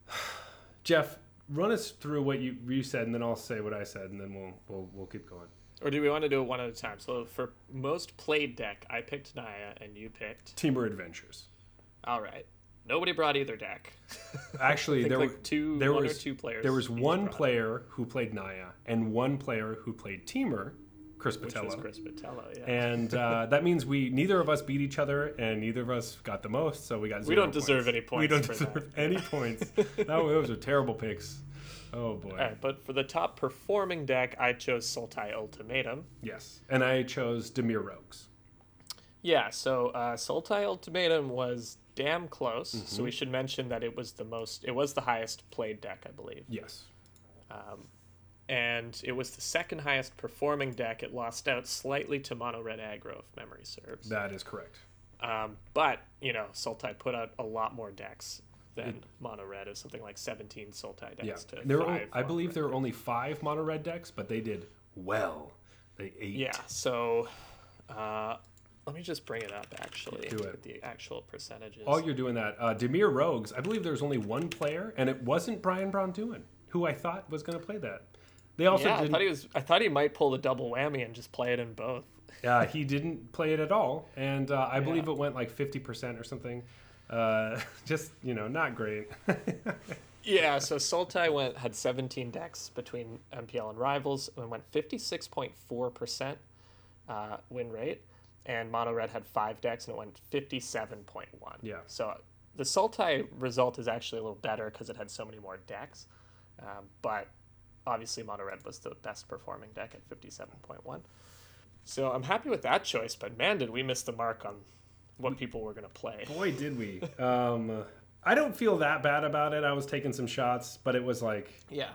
Jeff. Run us through what you you said, and then I'll say what I said, and then we'll we'll we'll keep going. Or do we want to do it one at a time? So for most played deck, I picked Naya and you picked. Temur Adventures. All right. Nobody brought either deck. Actually, there like were two, there one was or two players. there was one brought it, player who played Naya and one player who played Temur, Chris which Botelho. was Chris Botelho. Yeah. And uh, that means we neither of us beat each other, and neither of us got the most. So we got. We don't deserve points. any points. We don't for deserve that. any points. that, those are terrible picks. Oh boy. All right, but for the top performing deck, I chose Sultai Ultimatum. Yes, and I chose Dimir Rogues. Yeah, so uh, Sultai Ultimatum was damn close. Mm-hmm. So we should mention that it was the most, it was the highest played deck, I believe. Yes. Um, and it was the second highest performing deck. It lost out slightly to Mono Red Aggro, if memory serves. That is correct. Um, but you know, Sultai put out a lot more decks than Mono Red. It was something like 17 Sultai Yeah. decks to There were. I believe there were only five mono red decks, but they did well. They ate. Yeah. So, uh, let me just bring it up actually. Do it. The actual percentages. While you're doing that, uh, Dimir Rogues, I believe there was only one player, and it wasn't Brian Braun-Duin, who I thought was going to play that. They also yeah, I didn't. thought he was. I thought he might pull the double whammy and just play it in both. uh, he didn't play it at all, and uh, I believe Yeah. it went like 50% or something. Uh, just you know, not great. Yeah, so Sultai went had 17 decks between MPL and Rivals and went 56.4% uh, win rate, and Mono Red had five decks and it went 57.1. Yeah. So the Sultai result is actually a little better because it had so many more decks, um, but obviously Mono Red was the best performing deck at 57.1. So I'm happy with that choice, but man, did we miss the mark on what people were going to play. Boy, did we. Um, I don't feel that bad about it. I was taking some shots, but it was like Yeah.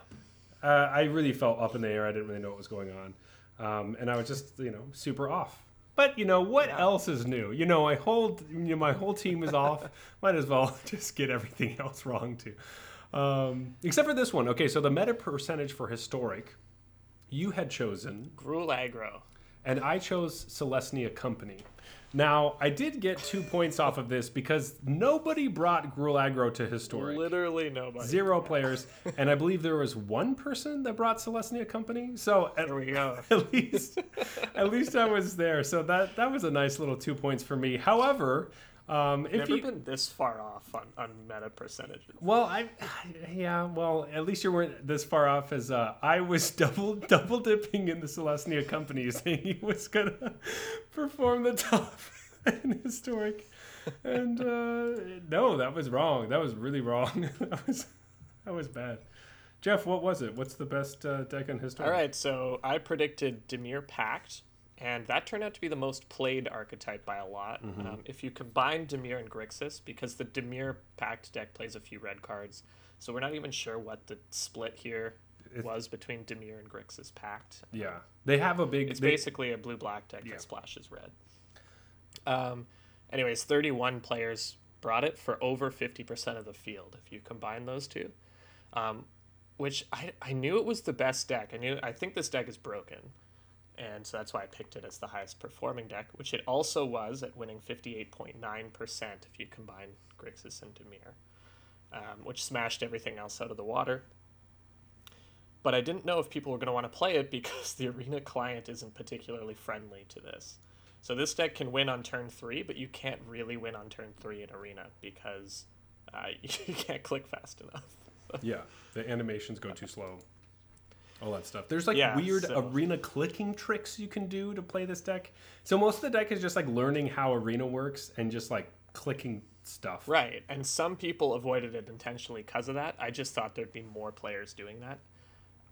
uh, I really felt up in the air. I didn't really know what was going on, um, and I was just you know super off. But you know what Yeah. else is new? You know, my whole you know, my whole team is off. Might as well just get everything else wrong too, um, except for this one. Okay, so the meta percentage for historic, you had chosen Gruul Aggro. and I chose Selesnya Company. Now, I did get two points off of this because nobody brought Gruul Aggro to Historic. Literally nobody. Zero players, and I believe there was one person that brought Selesnya Company. So at, There we go. at least, at least I was there. So that that was a nice little two points for me. However, um, if Never you been this far off on, on meta percentages. well, I yeah, well, at least you weren't this far off as uh, I was double double dipping in the Selesnya company, saying he was gonna perform the top in historic, and uh, no, that was wrong. That was really wrong. that was that was bad. Jeff, what was it? What's the best uh, deck in historic? All right, so I predicted Dimir Pact, and that turned out to be the most played archetype by a lot. Mm-hmm. Um, if you combine Dimir and Grixis, because the Dimir Pact deck plays a few red cards, so we're not even sure what the split here It- was between Dimir and Grixis Pact. Yeah, they have a big. It's they- basically a blue black deck Yeah. that splashes red. Um, anyways, 31 players brought it for over 50% of the field if you combine those two. Um, which I, I knew it was the best deck. I knew I think this deck is broken. And so that's why I picked it as the highest performing deck, which it also was at winning 58.9% if you combine Grixis and Dimir, um, which smashed everything else out of the water. But I didn't know if people were going to want to play it because the arena client isn't particularly friendly to this. So this deck can win on turn three, but you can't really win on turn three in arena because uh, you can't click fast enough. yeah, the animations go too slow. All that stuff. There's like Yeah, weird so- arena clicking tricks you can do to play this deck. So most of the deck is just like learning how arena works and just like clicking stuff. Right, and some people avoided it intentionally because of that. I just thought there'd be more players doing that,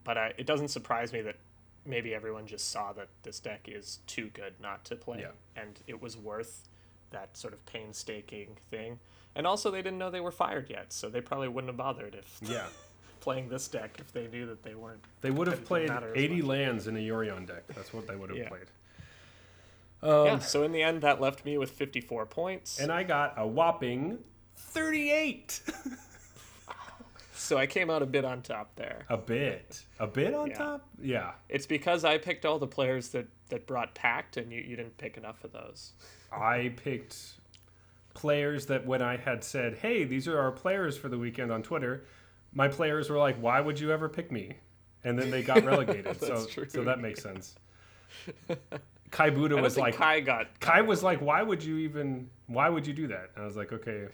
but I, it doesn't surprise me that maybe everyone just saw that this deck is too good not to play, Yeah. and it was worth that sort of painstaking thing. And also, they didn't know they were fired yet, so they probably wouldn't have bothered if Yeah. playing this deck if they knew that they weren't. They would have played 80 much. lands in a Yorion deck. That's what they would have Yeah. played. Um, yeah, so in the end, that left me with 54 points. And I got a whopping 38. so I came out a bit on top there. a bit. A bit on Yeah. top? Yeah. It's because I picked all the players that, that brought Pact, and you, you didn't pick enough of those. I picked players that when I had said, "Hey, these are our players for the weekend" on Twitter, my players were like, "Why would you ever pick me?" And then they got relegated. so, true. so that makes sense. Kai Budde was like, Kai got. Kai was like, "Why would you even? Why would you do that?" And I was like, "Okay."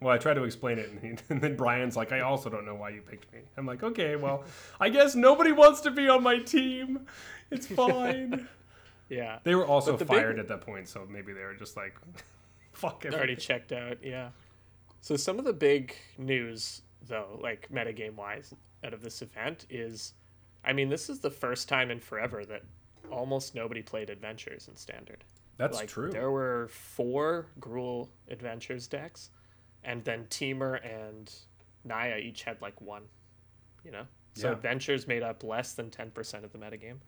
Well, I tried to explain it, and, he, and then Brian's like, "I also don't know why you picked me." I'm like, "Okay, well, I guess nobody wants to be on my team. It's fine." Yeah, they were also the big- fired at that point, so maybe they were just like, "Fuck it." already checked out. Yeah. So some of the big news, though, like metagame wise, out of this event is, I mean, this is the first time in forever that almost nobody played adventures in standard. That's like, true. There were four Gruul adventures decks, and then Temur and Naya each had like one. You know, so Yeah. adventures made up less than ten percent of the metagame,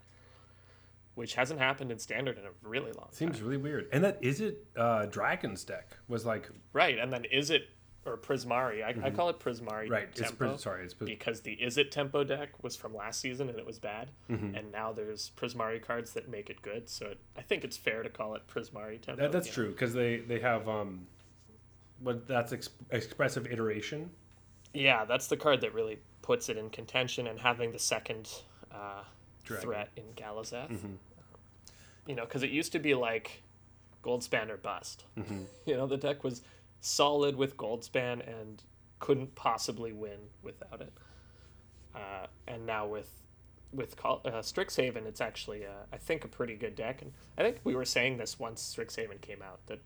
which hasn't happened in standard in a really long Seems time. Seems really weird. And that Izzet. Uh, Dragon's deck was like Right, and then is it or Prismari? I, I call it Prismari Mm-hmm. right. It's tempo pre- sorry. It's because the Izzet tempo deck was from last season and it was bad, Mm-hmm. and now there's Prismari cards that make it good. So it, I think it's fair to call it Prismari tempo. that, that's know? true because they they have um, what that's ex- expressive iteration. Yeah, that's the card that really puts it in contention, and having the second uh, threat in Galazeth. Mm-hmm. You know, because it used to be like Goldspan or bust. Mm-hmm. You know, the deck was solid with Goldspan and couldn't possibly win without it. Uh, and now with with uh, Strixhaven, it's actually uh, I think a pretty good deck, and I think we were saying this once Strixhaven came out that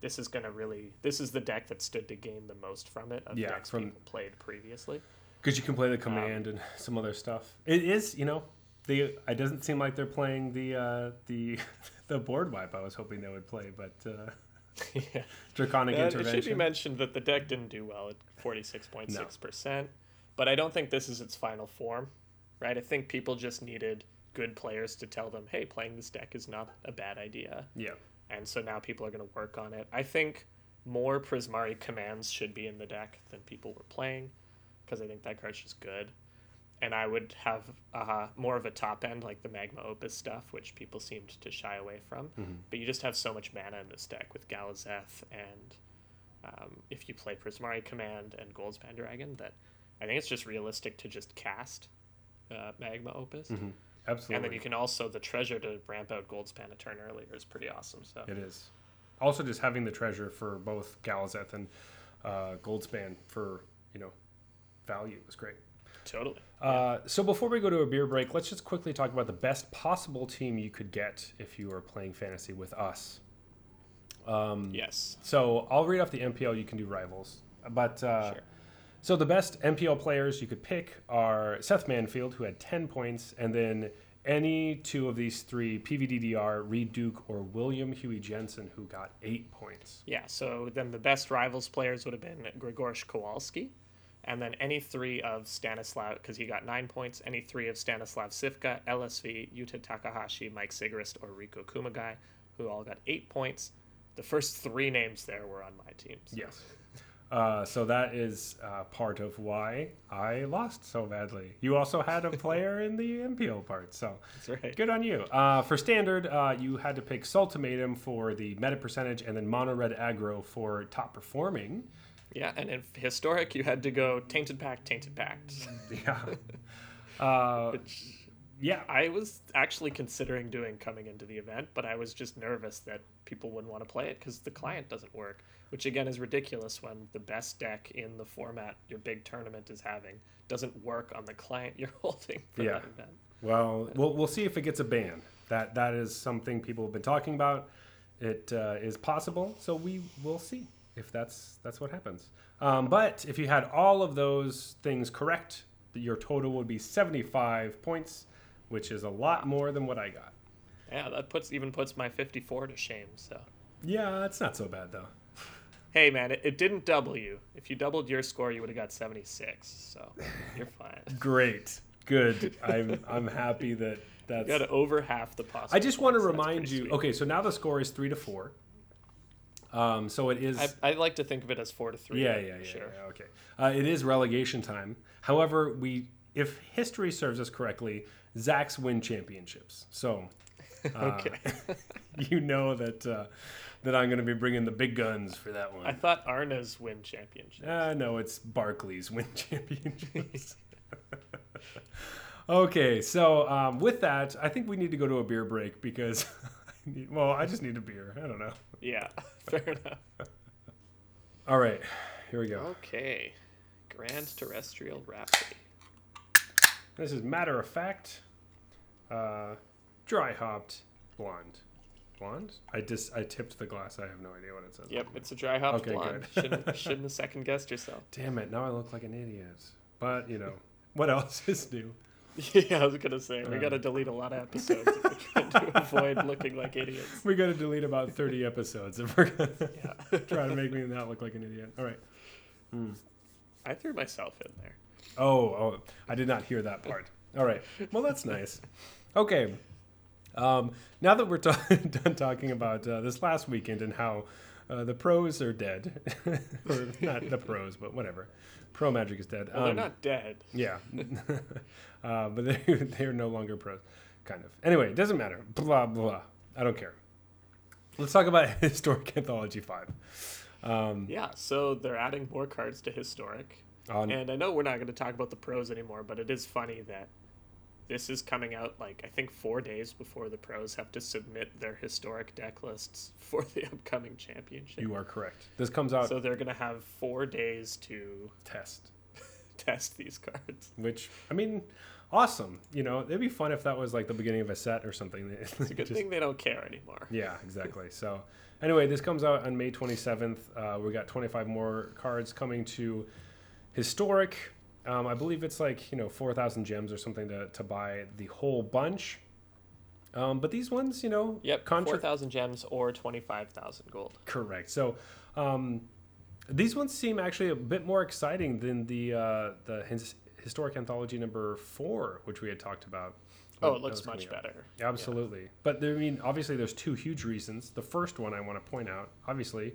this is gonna really this is the deck that stood to gain the most from it of Yeah, decks from- people played previously. Because you can play the command and some other stuff. It is, you know, they. It doesn't seem like they're playing the uh, the the board wipe. I was hoping they would play, but uh, yeah. draconic Uh, it should be mentioned that the deck didn't do well at 46.6%, but I don't think this is its final form, right? I think people just needed good players to tell them, hey, playing this deck is not a bad idea. yeah, And so now people are going to work on it. I think more Prismari commands should be in the deck than people were playing, because I think that card's just good. And I would have uh, more of a top end, like the Magma Opus stuff, which people seemed to shy away from. But you just have so much mana in this deck with Galazeth, and um, if you play Prismari Command and Goldspan Dragon, that I think it's just realistic to just cast uh, Magma Opus. absolutely. And then you can also, the treasure to ramp out Goldspan a turn earlier is pretty awesome. So It is. Also, just having the treasure for both Galazeth and uh, Goldspan for you know value is great. Totally. Uh, so before we go to a beer break, let's just quickly talk about the best possible team you could get if you are playing fantasy with us. Um, Yes. So I'll read off the MPL. You can do rivals, but uh, Sure. so the best MPL players you could pick are Seth Manfield, who had ten points, and then any two of these three: PVDDR, Reid Duke, or William Huey Jensen, who got eight points. Yeah. So then the best rivals players would have been Grzegorz Kowalski, and then any three of Stanislav, because he got nine points, any three of Stanislav Cifka, LSV, Yuta Takahashi, Mike Sigrist, or Riku Kumagai, who all got eight points. the first three names there were on my teams. Yes. Uh, so that is uh, part of why I lost so badly. You also had a player in the MPO part, so That's right. good on you. Uh, for standard, uh, you had to pick Sultimatum for the meta percentage and then Mono Red Aggro for top performing. Yeah, and in historic, you had to go tainted pact, tainted pact. Yeah. Uh, Which yeah. I was actually considering doing coming into the event, but I was just nervous that people wouldn't want to play it because the client doesn't work, which again is ridiculous when the best deck in the format your big tournament is having doesn't work on the client you're holding for Yeah. that event. Well, we'll we'll see if it gets a ban. That that is something people have been talking about. It uh, is possible, so we will see if that's that's what happens. Um, but if you had all of those things correct, your total would be seventy five points, which is a lot more than what I got. Yeah, that puts even puts my 54 to shame. So, Yeah, it's not so bad though. hey man, it, it didn't double you. If you doubled your score, you would have got 76. So, you're fine. Great, good. I'm I'm happy that You that's. got over half the possible. I just want to remind you. sweet. Okay, so now the score is three to four. Um, so it is. I, I like to think of it as four to three. Yeah, yeah, yeah. Sure. yeah, okay. Uh, it is relegation time. However, we, if history serves us correctly, Zacks win championships. So, uh, Okay. you know that uh, that I'm going to be bringing the big guns for that one. I thought Arna's win championship. Uh, no, it's Barclays win championships. okay, so um, with that, I think we need to go to a beer break because, I need, well, I just need a beer. I don't know. Yeah, fair enough. All right, here we go. Okay. Grand Terrestrial Rhapsody. This is matter of fact, uh, dry hopped blonde. Blonde? I just I tipped the glass. I have no idea what it says. Yep, it's a dry hop Okay, blonde. good. shouldn't, shouldn't have second guessed yourself. Damn it! Now I look like an idiot. But you know, what else is new? yeah, I was gonna say we Um, got to delete a lot of episodes if we're trying to avoid looking like idiots. We got to delete about thirty episodes if we're gonna Yeah, try to make me not look like an idiot. All right. I threw myself in there. Oh, oh, I did not hear that part. All right. Well, that's nice. Okay. Um, now that we're ta- done talking about uh, this last weekend and how uh, the pros are dead, or not the pros, but whatever, pro magic is dead. Well, they're Um, not dead. Yeah, uh, but they they're no longer pros, kind of. Anyway, it doesn't matter. Blah blah. I don't care. Let's talk about historic anthology five. Um, Yeah, so they're adding more cards to historic. on, And I know we're not going to talk about the pros anymore, but it is funny that this is coming out like I think four days before the pros have to submit their historic deck lists for the upcoming championship. you are correct. This comes out So they're going to have four days to test. test these cards. which I mean, awesome. You know, it'd be fun if that was like the beginning of a set or something. It's a good thing they don't care anymore. Yeah, exactly. So, anyway, this comes out on May 27th. Uh, we got 25 more cards coming to historic. Um, I believe it's like you know 4,000 gems or something to to buy the whole bunch. Um, but these ones, you know, Yep, contra- 4,000 gems or 25,000 gold. Correct. So um, these ones seem actually a bit more exciting than the uh, the his, historic anthology number four, which we had talked about. Oh, it looks much better. Absolutely. But there, I mean, obviously, there's two huge reasons. The first one I want to point out, obviously,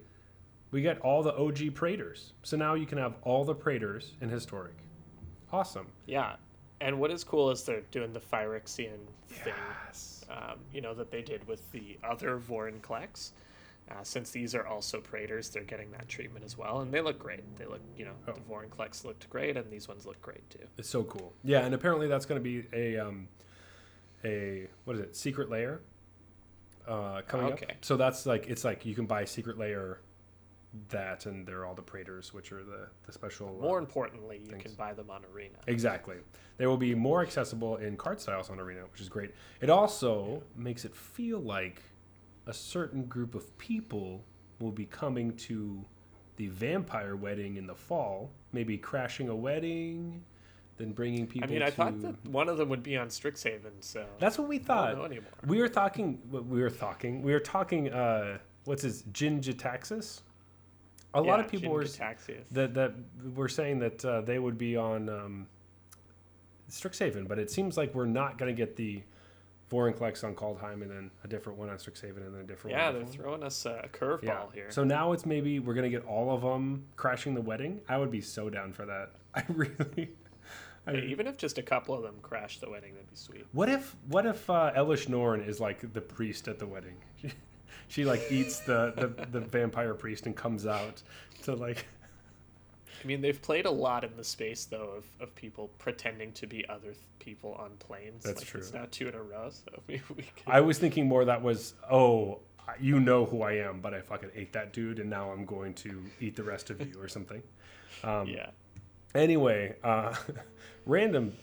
we get all the OG Praetors. So now you can have all the Praetors in historic. Awesome. Yeah. And what is cool is they're doing the Phyrexian thing, Yes. um, you know, that they did with the other Vorinclex. Uh, since these are also Praetors, they're getting that treatment as well. And they look great. They look, you know, Oh. the Vorinclex looked great, and these ones look great too. It's so cool. Yeah, and apparently that's going to be a um, a what is it? Secret layer uh, coming Okay. up. So that's like it's like you can buy secret layer that, and they're all the Praetors, which are the the special. uh, More importantly, you things. can buy them on Arena. Exactly. They will be more accessible in card styles on Arena, which is great. It also makes it feel like a certain group of people will be coming to the vampire wedding in the fall, maybe crashing a wedding, then bringing people I mean, I to thought that one of them would be on Strixhaven, so That's what we thought. We were talking. We were talking. We were talking. Uh, what's his Jin-Gitaxias? A lot of people were that that were saying that uh, they would be on um, Strixhaven, but it seems like we're not going to get the Vorinclex on Kaldheim, and then a different one on Strixhaven, and then a different Yeah, one. they're throwing us a curveball yeah. here. So now it's maybe we're gonna get all of them crashing the wedding. I would be so down for that. I really. I, Hey, even if just a couple of them crash the wedding, that'd be sweet. what if what if uh, Elesh Norn is like the priest at the wedding? she like eats the, the the vampire priest and comes out to like. I mean, they've played a lot in the space though of, of people pretending to be other th- people on planes. That's like, true. It's now two in a row, so maybe we could. I was thinking more that was oh you know who I am, but I fucking ate that dude, and now I'm going to eat the rest of you or something. Um, yeah, Anyway, uh, random,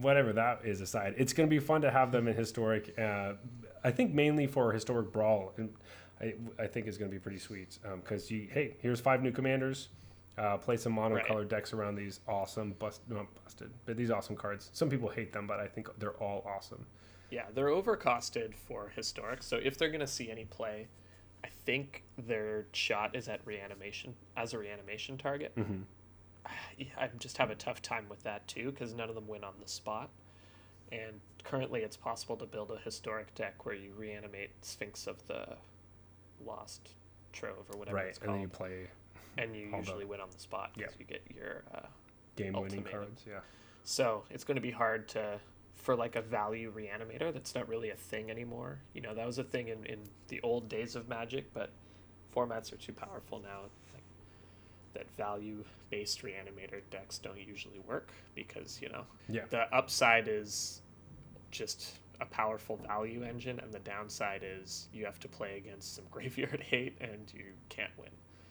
whatever that is aside, it's going to be fun to have them in historic. Uh, I think mainly for historic brawl, and I, I think is going to be pretty sweet because you hey here's five new commanders. Uh, play some monocolored decks around these awesome bust not busted, but these awesome cards. Some people hate them, but I think they're all awesome. yeah, they're overcosted for historic. So if they're gonna see any play, I think their shot is at reanimation as a reanimation target. Mm-hmm. I just have a tough time with that too because none of them win on the spot. And currently, it's possible to build a historic deck where you reanimate Sphinx of the Lost Trove or whatever Right, it's and called, then you play and you all the- usually win on the spot because Yeah. you get your. Uh, game-winning cards. Yeah. so it's going to be hard to for like a value reanimator that's not really a thing anymore. You know that was a thing in in the old days of Magic, but formats are too powerful now. That value based reanimator decks don't usually work because you know Yeah. the upside is just a powerful value engine and the downside is you have to play against some graveyard hate and you can't win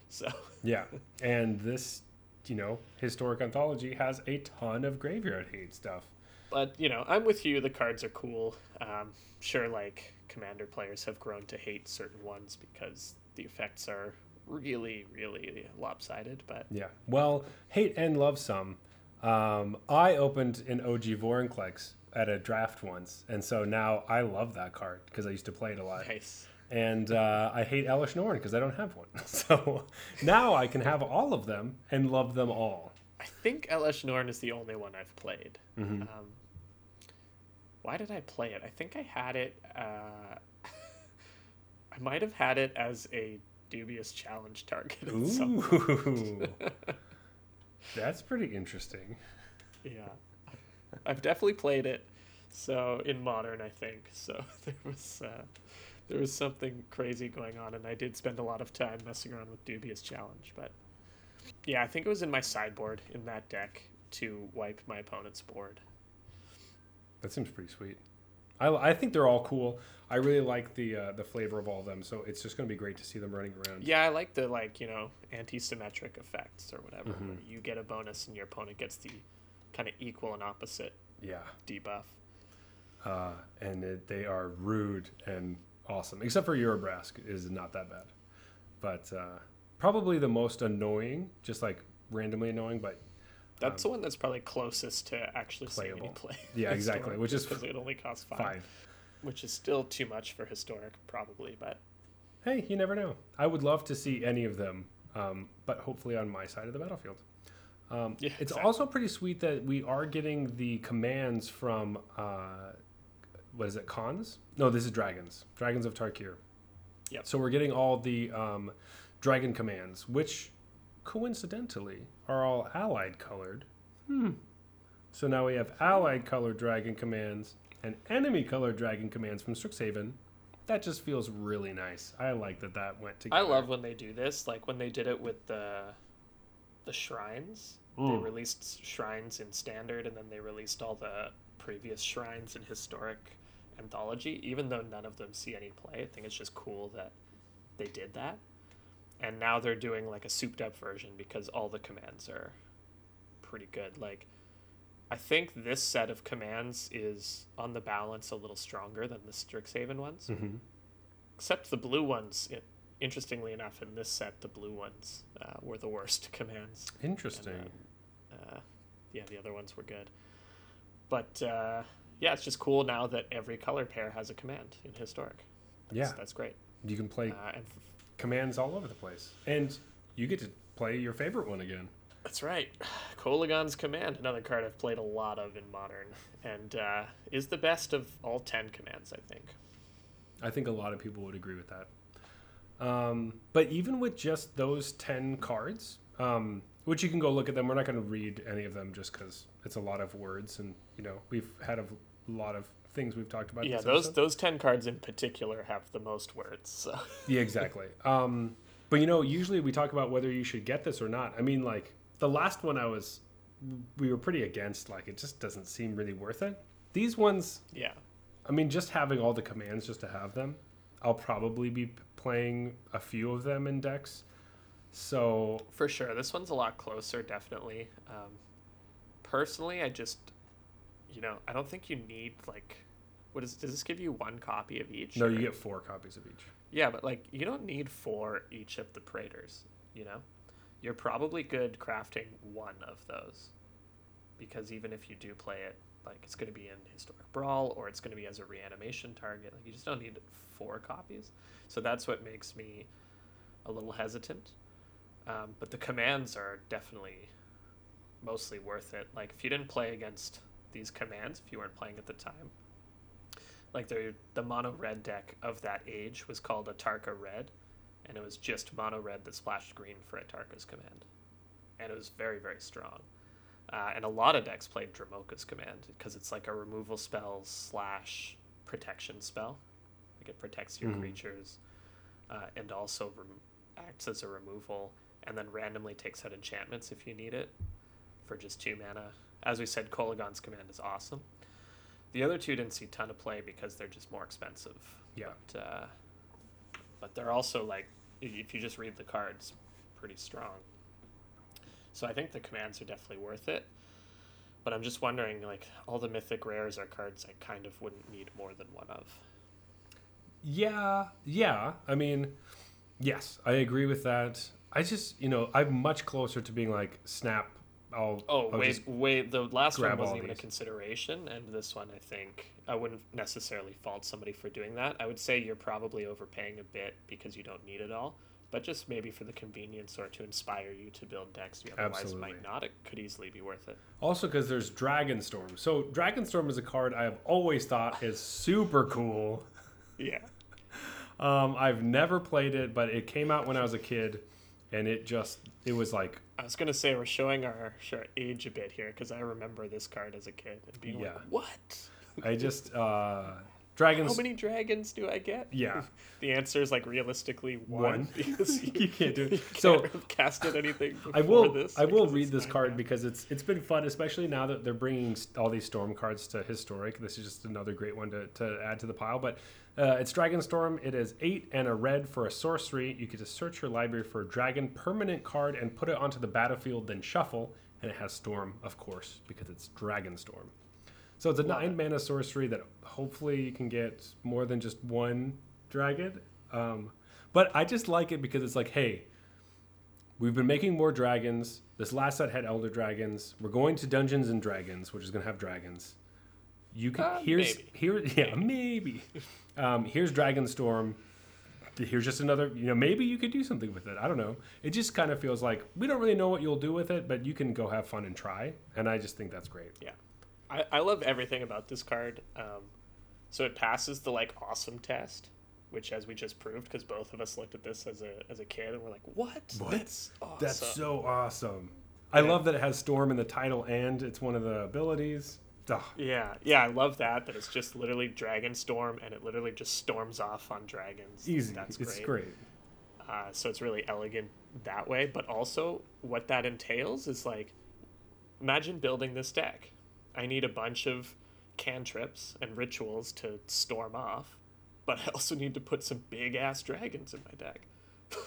so Yeah, and this, you know, historic anthology has a ton of graveyard hate stuff. but you know i'm with you the cards are cool um, sure like commander players have grown to hate certain ones because the effects are really really lopsided but Yeah. Well, hate and love some. Um, I opened an OG Vorinclex at a draft once, and so now I love that card because I used to play it a lot. nice And uh, I hate Elesh Norn because I don't have one. So now I can have all of them and love them all. i think Elesh Norn is the only one i've played Mhm. Um, why did I play it? I think I had it. Uh, I might have had it as a dubious challenge target. Ooh, that's pretty interesting. Yeah, I've definitely played it. So in modern, I think so. There was uh, there was something crazy going on, and I did spend a lot of time messing around with dubious challenge. But yeah, I think it was in my sideboard in that deck to wipe my opponent's board. That seems pretty sweet. I, I think they're all cool. I really like the uh, the flavor of all of them, so it's just going to be great to see them running around. Yeah, I like the like you know anti-symmetric effects or whatever. Mhm. Where you get a bonus and your opponent gets the kind of equal and opposite Yeah, debuff. uh, and it, they are rude and awesome. Except for Urabrask is not that bad, but uh, probably the most annoying, just like randomly annoying. But That's Um, the one that's probably closest to actually playable. play. Yeah, exactly, which is because it only costs five, five. which is still too much for historic, probably. But Hey, you never know. I would love to see any of them, um, but hopefully on my side of the battlefield. Um, Yeah, it's exactly. also pretty sweet that we are getting the commands from uh, what is it? Cons? No, this is dragons. Dragons of Tarkir. Yeah. So we're getting all the um, dragon commands, which coincidentally are all allied colored. Hmm. So now we have allied colored dragon commands and enemy colored dragon commands from Strixhaven. That just feels really nice. I like that that went together. I love when they do this. Like when they did it with the the shrines. They Mm. released shrines in standard, and then they released all the previous shrines in historic anthology. Even though none of them see any play, I think it's just cool that they did that. And now they're doing like a souped up version because all the commands are pretty good. Like I think this set of commands is on the balance a little stronger than the Strixhaven ones Mhm. except the blue ones. It, interestingly enough, in this set, the blue ones uh, were the worst commands. And, Interesting. uh, yeah, the other ones were good. But uh, yeah, it's just cool now that every color pair has a command in historic. That's, Yeah. that's great. You can play Uh, and commands all over the place, and you get to play your favorite one again. that's right. Kolaghan's Command, another card I've played a lot of in Modern, and uh, is the best of all 10 commands, I think. I think a lot of people would agree with that. Um, but even with just those 10 cards, um, which you can go look at them, we're not going to read any of them just because it's a lot of words. And, you know, we've had a lot of things we've talked about. Yeah, those episode. those 10 cards in particular have the most words. So. Yeah, exactly. Um, but you know, usually we talk about whether you should get this or not. I mean, like the last one I was, we were pretty against. Like it just doesn't seem really worth it. These ones, Yeah. I mean, just having all the commands just to have them, I'll probably be playing a few of them in decks. So For sure. This one's a lot closer, definitely. Um, personally, I just, you know, I don't think you need, like, what is, does this give you one copy of each? no, or- you get four copies of each. Yeah, but, like, you don't need four each of the Praetors, you know? You're probably good crafting one of those. Because even if you do play it, like, it's going to be in Historic Brawl or it's going to be as a reanimation target. Like, you just don't need four copies. So that's what makes me a little hesitant. Um, but the commands are definitely mostly worth it. Like if you didn't play against these commands, if you weren't playing at the time, like the the mono red deck of that age was called Atarka Red, and it was just mono red that splashed green for Atarka's command, and it was very very strong. Uh, and a lot of decks played Dromoka's command because it's like a removal spell slash protection spell. Like it protects your Mhm. creatures, uh, and also rem- acts as a removal, and then randomly takes out enchantments if you need it for just two mana. As we said, Kolaghan's command is awesome. The other two didn't see ton of play because they're just more expensive. Yeah. But, uh, but they're also like, if you just read the cards, pretty strong. So I think the commands are definitely worth it. But I'm just wondering, like, all the mythic rares are cards I kind of wouldn't need more than one of. Yeah, yeah. I mean, yes, I agree with that. I just, you know, I'm much closer to being like, snap. I'll. Oh, I'll wait, wait. The last one wasn't even a consideration, and this one, I think, I wouldn't necessarily fault somebody for doing that. I would say you're probably overpaying a bit because you don't need it all, but just maybe for the convenience or to inspire you to build decks you otherwise Absolutely. might not, it could easily be worth it. Also, because there's Dragonstorm. So Dragonstorm is a card I have always thought is super cool. Yeah. Um, I've never played it, but it came out when I was a kid, and it just it was like I was gonna say we're showing our, our age a bit here because I remember this card as a kid and being Yeah. like, "What? I just uh, dragons. How many dragons do I get?" Yeah, The answer is like realistically one, One. because you can't do it. can't So casted anything. I will This I will read this card because it's it's been fun, especially now that they're bringing all these storm cards to historic. This is just another great one to, to add to the pile. But uh, it's Dragonstorm. It is eight and a red for a sorcery. You get to search your library for a dragon permanent card and put it onto the battlefield, then shuffle. And it has storm, of course, because it's Dragonstorm. So it's a Love nine mana sorcery that hopefully you can get more than just one dragon. Um, but I just like it because it's like, hey, we've been making more dragons. This last set had elder dragons. We're going to Dungeons and Dragons, which is going to have dragons. You can Uh, here's maybe. here yeah maybe. um, here's Dragonstorm. Here's just another. You know maybe you could do something with it. I don't know. It just kind of feels like we don't really know what you'll do with it, but you can go have fun and try. And I just think that's great. Yeah, I, I love everything about this card. Um, so it passes the like awesome test, which as we just proved, because both of us looked at this as a as a kid and we're like, what? What? That's awesome. That's so awesome. I Yeah. love that it has storm in the title and it's one of the abilities. Ugh. yeah, yeah, I love that. That it's just literally Dragon Storm, and it literally just storms off on dragons. Easy. That's it's great. great. Uh, so it's really elegant that way, but also what that entails is like, imagine building this deck. I need a bunch of cantrips and rituals to storm off, but I also need to put some big ass dragons in my deck.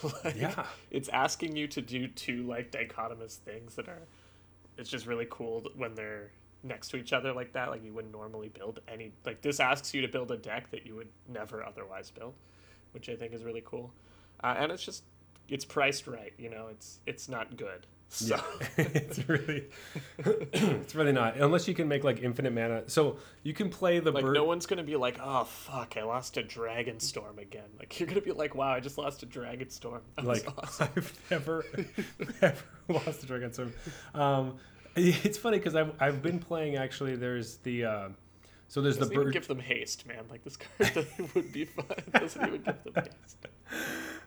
like, Yeah. it's asking you to do two like dichotomous things that are. It's just really cool when they're next to each other like that. Like you wouldn't normally build any. Like this asks you to build a deck that you would never otherwise build, which I think is really cool. Uh, and it's just it's priced right. You know, it's it's not good. So, Yeah, it's really, it's really not unless you can make like infinite mana. So you can play the like bird. no one's gonna be like, oh fuck, I lost a dragon storm again. Like you're gonna be like, wow, I just lost a dragon storm. That like awesome. I've never, never lost a dragon storm. Um, It's funny because I've I've been playing actually. There's the uh, so there's Doesn't the bird. give them haste, man. Like this card doesn't- would be fun. Doesn't even give them haste.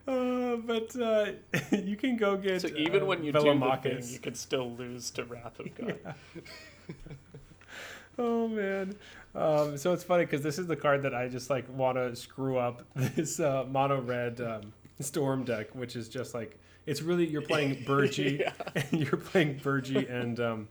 Uh, but uh, you can go get. So even uh, when you do the thing, you can still lose to Wrath of God. Oh man. Um, so it's funny because this is the card that I just like want to screw up this uh, mono red um, storm deck, which is just like it's really you're playing Birgi Yeah. and you're playing Birgi and um,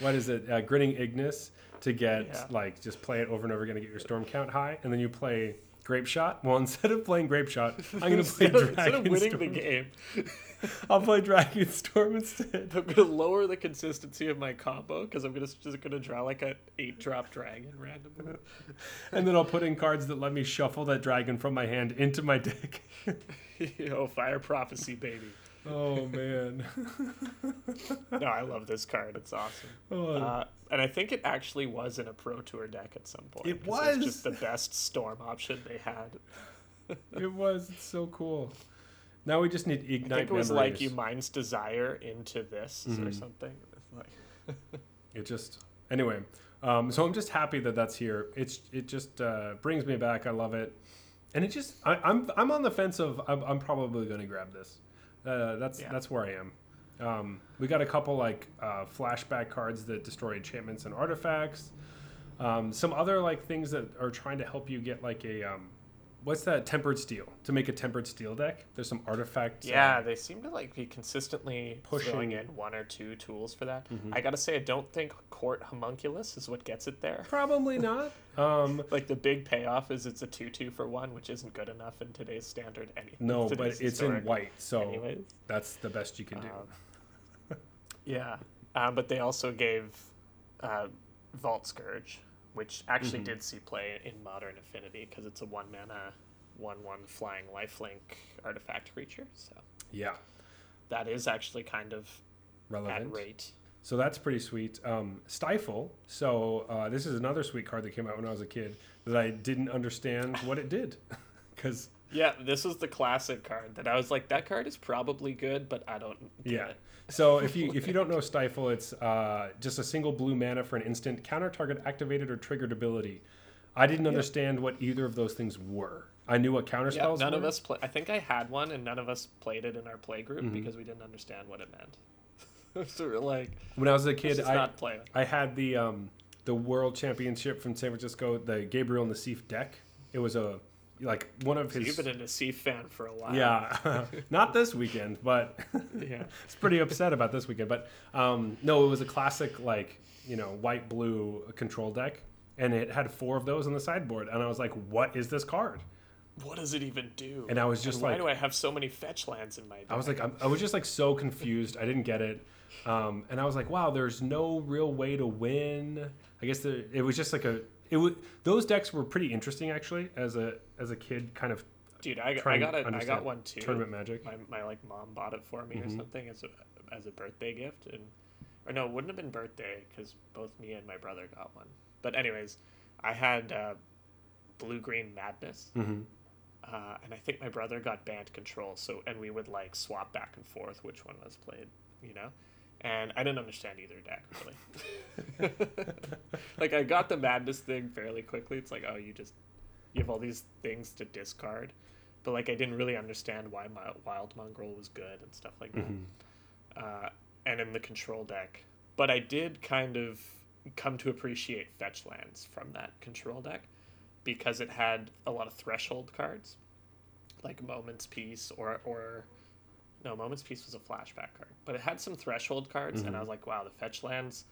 what is it, uh, Grinning Ignus to get Yeah. like just play it over and over again to get your storm count high, and then you play Grapeshot. Well, instead of playing Grapeshot, I'm gonna play Instead of, instead Dragon of winning Storm. the game, I'll play Dragon Storm instead. I'm gonna lower the consistency of my combo because I'm gonna just gonna draw like an eight drop dragon randomly. And then I'll put in cards that let me shuffle that dragon from my hand into my deck. Yo, fire prophecy, baby. Oh man. No, I love this card. It's awesome. Oh, Uh, and I think it actually was in a Pro Tour deck at some point. It was! just the best storm option they had. it was it's so cool. Now we just need ignite I think it was like you Mind's Desire into this or Mhm. something. Like, It just anyway. Um, so I'm just happy that that's here. It's it just uh, brings me back. I love it, and it just I, I'm I'm on the fence of I'm, I'm probably going to grab this. Uh, that's Yeah. that's where I am. Um, we got a couple like uh, flashback cards that destroy enchantments and artifacts. Um, some other like things that are trying to help you get like a um, what's that tempered steel to make a tempered steel deck. There's some artifacts. uh, yeah, they seem to like be consistently Pushing- in one or two tools for that. Mhm. I gotta say, I don't think Court Homunculus is what gets it there. probably not. Um, Like the big payoff is it's a two-two for one, which isn't good enough in today's standard. Any no, but it's in white, so Anyways, that's the best you can do. Um, yeah, um, but they also gave uh, Vault Skirge, which actually Mhm. did see play in Modern Affinity because it's a one mana, one one flying lifelink artifact creature. So yeah, that is actually kind of relevant. at rate. So that's pretty sweet. Um, Stifle. So uh, this is another sweet card that came out when I was a kid that I didn't understand what it did, because Yeah, this is the classic card that I was like, that card is probably good, but I don't. Yeah. it. So if you if you don't know Stifle, it's uh, just a single blue mana for an instant counter target activated or triggered ability. I didn't understand what either of those things were. I knew what counter Yeah, spells none were. of us play. I think I had one, and none of us played it in our play group Mhm. because we didn't understand what it meant. so we're like, When I was a kid, I not play. I had the um, the World Championship from San Francisco, the Gabriel Nassif deck. It was a like one of So his. you've been a Nassif fan for a while. Yeah, not this weekend, but yeah. it's pretty upset about this weekend. But um, no, it was a classic like you know white blue control deck, and it had four of those on the sideboard, and I was like, "What is this card?" What does it even do? And I was just why like- why do I have so many fetch lands in my deck? I was like, I'm, I was just like so confused. I didn't get it, um, and I was like, "Wow, there's no real way to win." I guess the, it was just like a it was those decks were pretty interesting actually as a as a kid, kind of dude, I, got- I got it. I got one too. tournament magic. My, my like mom bought it for me or Mhm. something as a as a birthday gift, and or no, it wouldn't have been birthday because both me and my brother got one. But anyways, I had uh, blue green madness. hmm Uh, and I think my brother got band control, so and we would like swap back and forth which one was played, you know. And I didn't understand either deck really. like I got the madness thing fairly quickly. It's like oh you just you have all these things to discard, but like I didn't really understand why my wild mongrel was good and stuff like that. hmm Uh, and in the control deck, but I did kind of come to appreciate fetch lands from that control deck because it had a lot of threshold cards, like Moments Peace or or no Moments Peace was a flashback card, but it had some threshold cards, and I Mhm. was like, wow, the fetch lands,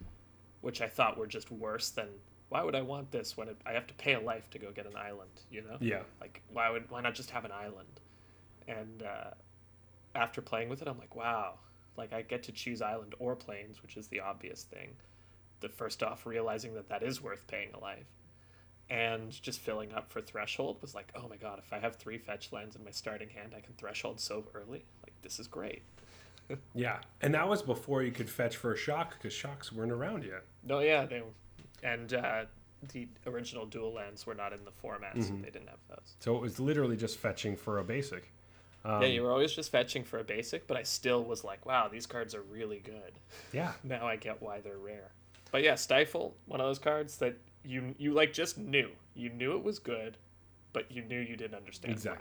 which I thought were just worse than why would I want this when it, I have to pay a life to go get an island, you know? Yeah. Like why would why not just have an island? And uh, after playing with it, I'm like, wow, like I get to choose island or plains, which is the obvious thing. The first off, realizing that that is worth paying a life, and just filling up for threshold was like, oh my god, if I have three fetch lands in my starting hand, I can threshold so early. This is great. Yeah, and that was before you could fetch for a shock because shocks weren't around yet. No, yeah, they were, and uh, the original dual lands were not in the format, so Mhm. they didn't have those. So it was literally just fetching for a basic. Um, yeah, you were always just fetching for a basic, but I still was like, wow, these cards are really good. yeah, Now I get why they're rare. But yeah, Stifle, one of those cards that you you like just knew. You knew it was good, but you knew you didn't understand. why.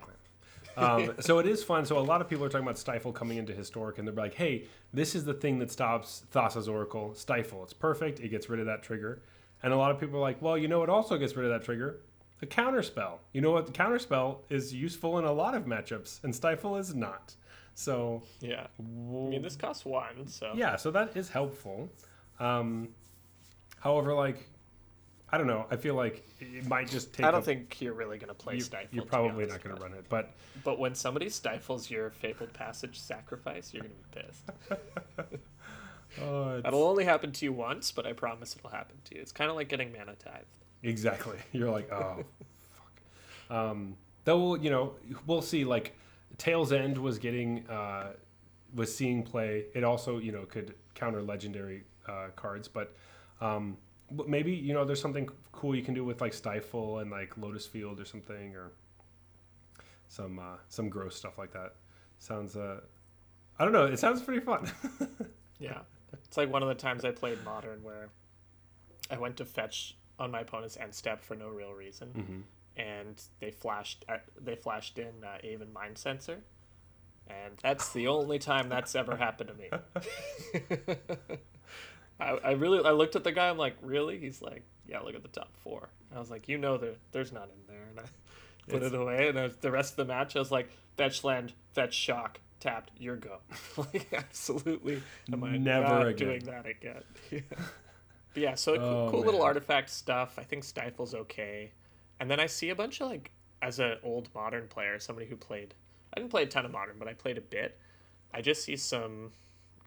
Um, so it is fun. So a lot of people are talking about Stifle coming into Historic, and they're like, "Hey, this is the thing that stops Thassa's Oracle. Stifle. It's perfect. It gets rid of that trigger." And a lot of people are like, "Well, you know what also gets rid of that trigger? The counter spell. You know what? The counter spell is useful in a lot of matchups, and Stifle is not. So Yeah. I mean, this costs one, so yeah, so that is helpful. Um, however, like, I don't know. I feel like it might just take. I don't a- think you're really gonna play you, Stifle. You're probably honest, not going to run it, but But when somebody stifles your fabled passage sacrifice, you're gonna be pissed. oh, That'll only happen to you once, but I promise it'll happen to you. It's kind of like getting mana tithe. Exactly. You're like, oh, fuck. Um, though, we'll, you know, we'll see. Like, Tale's End was getting, uh, was seeing play. It also, you know, could counter legendary uh, cards, but um, but maybe you know, there's something cool you can do with like Stifle and like Lotus Field or something, or some uh, some gross stuff like that. Sounds, uh, I don't know. It sounds pretty fun. Yeah. It's like one of the times I played Modern where I went to fetch on my opponent's end step for no real reason, Mhm. and they flashed uh, they flashed in uh, Aven Mindcensor, and that's the only time that's ever happened to me. I, I really I looked at the guy. I'm like, really? He's like, yeah. Look at the top four. I was like, you know, there there's none in there, and I put It's- it away. And I the rest of the match, I was like, fetch land, fetch shock, tapped, your go. like, absolutely, am I Never not doing that again? Yeah. But yeah, so cool, Oh, cool little artifact stuff. I think Stifle's okay, and then I see a bunch of like, as an old modern player, somebody who played. I didn't play a ton of modern, but I played a bit. I just see some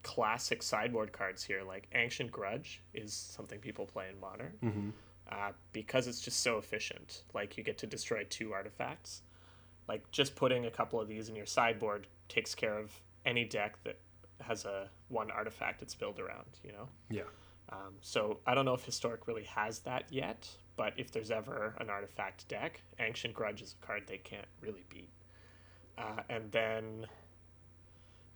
classic sideboard cards here, like Ancient Grudge is something people play in modern mm-hmm. uh, because it's just so efficient. Like you get to destroy two artifacts. Like just putting a couple of these in your sideboard takes care of any deck that has a one artifact it's built around. You know. Yeah. Um, so I don't know if Historic really has that yet, but if there's ever an artifact deck, Ancient Grudge is a card they can't really beat. Uh, and then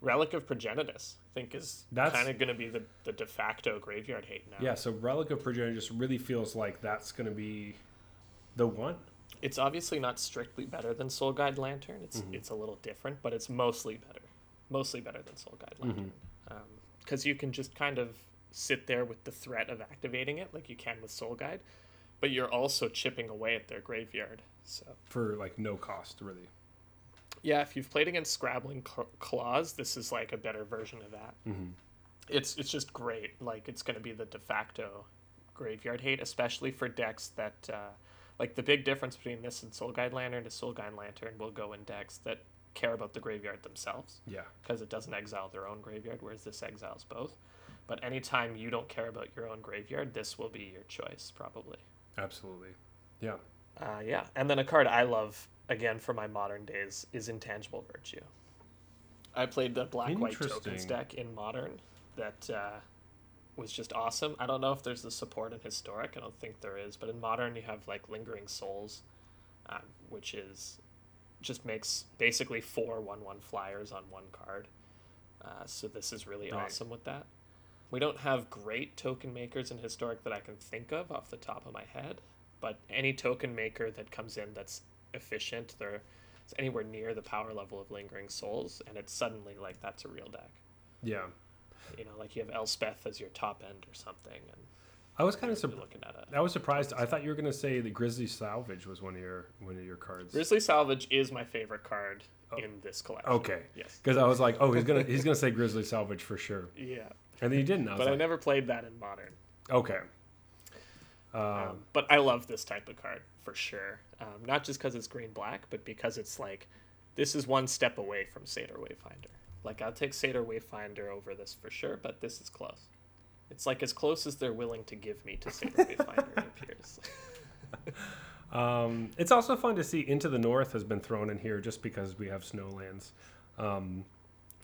Relic of Progenitus, I think, is kind of going to be the, the de facto graveyard hate now. Yeah. So Relic of Progenitus really feels like that's going to be the one. It's obviously not strictly better than Soul Guide Lantern. It's mm-hmm. it's a little different, but it's mostly better. Mostly better than Soul Guide mm-hmm. Lantern. Um, because you can just kind of sit there with the threat of activating it, like you can with Soul Guide, but you're also chipping away at their graveyard. So for like no cost really. Yeah, if you've played against Scrabbling Cl- Claws, this is like a better version of that. Mhm. It's it's just great. Like it's going to be the de facto graveyard hate, especially for decks that uh, like the big difference between this and Soul Guide Lantern is Soul Guide Lantern will go in decks that care about the graveyard themselves Yeah. because it doesn't exile their own graveyard, whereas this exiles both. But anytime you don't care about your own graveyard, this will be your choice probably. Absolutely. Yeah. Uh, yeah, and then a card I love again for my modern days is Intangible Virtue. I played the black white tokens deck in modern that uh, was just awesome. I don't know if there's the support in historic. I don't think there is, but in modern you have like Lingering Souls, um, which is just makes basically four one one flyers on one card. Uh, so this is really Right. awesome with that. We don't have great token makers in historic that I can think of off the top of my head, but any token maker that comes in that's efficient, they're it's anywhere near the power level of Lingering Souls, and it's suddenly like that's a real deck. Yeah. You know, like you have Elspeth as your top end or something, and I was kind of surprised. looking at it. I was surprised. I thought you were going to say the Grisly Salvage was one of your one of your cards. Grisly Salvage is my favorite card Oh. in this collection. Okay. Yes. Because I was like, oh, he's gonna he's gonna say Grisly Salvage for sure, Yeah, and then he didn't. I but I never played that in modern. okay. Um, Um, but I love this type of card for sure. Um, not just because it's green black, but because it's like this is one step away from Satyr Wayfinder. Like I'll take Satyr Wayfinder over this for sure, but this is close. It's like as close as they're willing to give me to Satyr Wayfinder. It appears. um, it's also fun to see Into the North has been thrown in here just because we have snowlands. Um,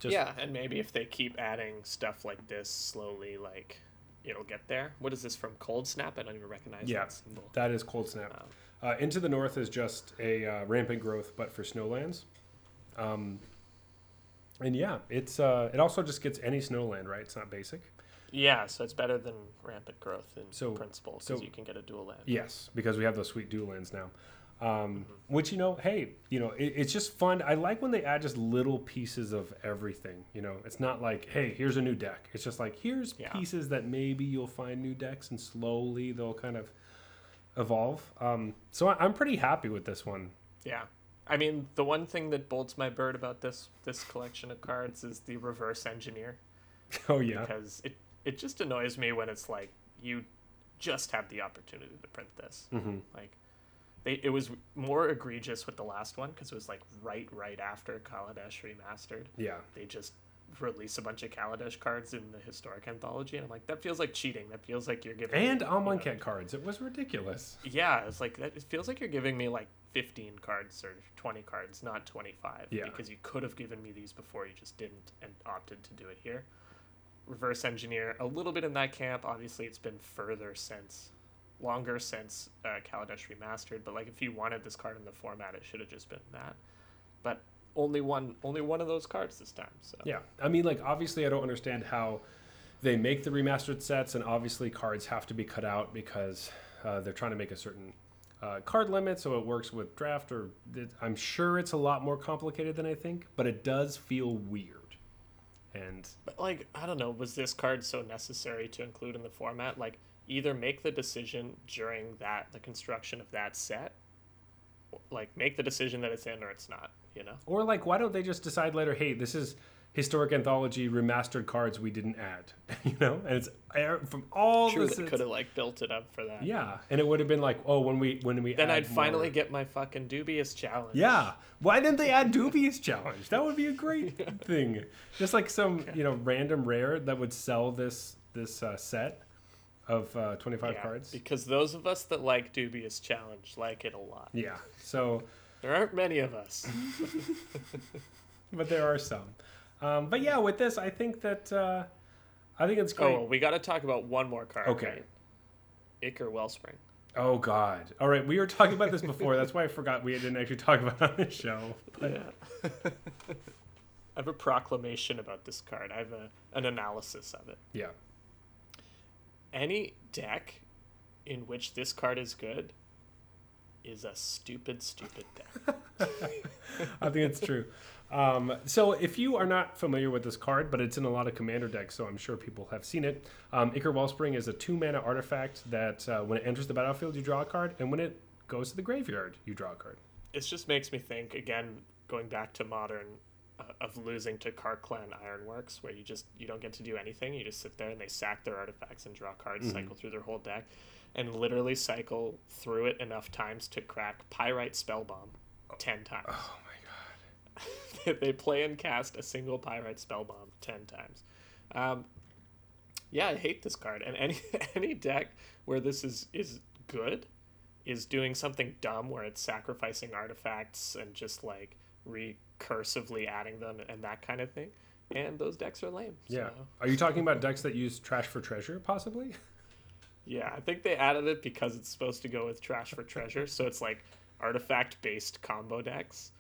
just, yeah, and maybe if they keep adding stuff like this slowly, like it'll get there. What is this from Cold Snap? I don't even recognize Yeah. that symbol. That is Cold Snap. Uh, Into the North is just a uh, rampant growth, but for snowlands. Um, And yeah, it's uh, it also just gets any snowland, right? It's not basic. Yeah, so it's better than rampant growth in So- principle because so- you can get a dual land. Yes, because we have those sweet dual lands now. Um, Mm-hmm. Which you know, hey, you know, it, it's just fun. I like when they add just little pieces of everything. You know, it's not like, hey, here's a new deck. It's just like here's Yeah. pieces that maybe you'll find new decks, and slowly they'll kind of evolve. Um, so I, I'm pretty happy with this one. Yeah. I mean, the one thing that bolts my bird about this this collection of cards is the reverse engineer Oh yeah, because it it just annoys me when it's like you just have the opportunity to print this. hmm Like they it was more egregious with the last one because it was like right right after Kaladesh remastered. yeah, They just release a bunch of Kaladesh cards in the historic anthology and I'm like that feels like cheating. That feels like you're giving and on you one know- cat cards. It was ridiculous. yeah, it's like that. It feels like you're giving me like 15 cards or 20 cards, not 25. Yeah. Because you could have given me these before, you just didn't and opted to do it here. Reverse engineer, a little bit in that camp. Obviously, it's been further since, longer since uh, Kaladesh remastered. But like, if you wanted this card in the format, it should have just been that. But only one, only one of those cards this time. So Yeah, I mean, like obviously, I don't understand how they make the remastered sets, and obviously, cards have to be cut out because uh, they're trying to make a certain uh, card limit, so it works with draft. Or it, I'm sure it's a lot more complicated than I think, but it does feel weird. And But like, I don't know, was this card so necessary to include in the format? Like, either make the decision during that the construction of that set, like make the decision that it's in or it's not. You know? or like, why don't they just decide later? Hey, this is historic anthology remastered cards we didn't add, you know? And it's from all True, the that sets- could have like built it up for that. Yeah, and it would have been like, oh, when we when we Then I'd finally more- get my fucking dubious challenge. Yeah. Why didn't they add dubious challenge? That would be a great thing. Just like some, you know, random rare that would sell this this uh, set of uh, 25 Yeah, cards. Because those of us that like dubious challenge like it a lot. Yeah. So, There aren't many of us. but there are some. Um, but yeah, with this, I think that uh, I think it's great. oh, we got to talk about one more card. Okay. Right? Ichor Wellspring. Oh God! All right, we were talking about this before. That's why I forgot we didn't actually talk about it on the show. But Yeah. I have a proclamation about this card. I have a, an analysis of it. yeah, Any deck in which this card is good is a stupid, stupid deck. I think it's true. Um, so if you are not familiar with this card, but it's in a lot of commander decks, so I'm sure people have seen it. Um, Ichor Wellspring is a two mana artifact that uh, when it enters the battlefield, you draw a card, and when it goes to the graveyard, you draw a card. it just makes me think, again, going back to modern, uh, of losing to Krark-Clan Ironworks, where you just you don't get to do anything. You just sit there and they sack their artifacts and draw cards, cycle through their whole deck, and literally cycle through it enough times to crack Pyrite Spell Spellbomb ten times. Oh my god! they play and cast a single Pyrite Spellbomb ten times. Um, yeah, I hate this card. And any any deck where this is is good is doing something dumb where it's sacrificing artifacts and just like recursively adding them and that kind of thing. And those decks are lame. Yeah. So, Are you talking about decks that use trash for treasure, possibly? yeah, I think they added it because it's supposed to go with Trash for Treasure. so it's like artifact based combo decks.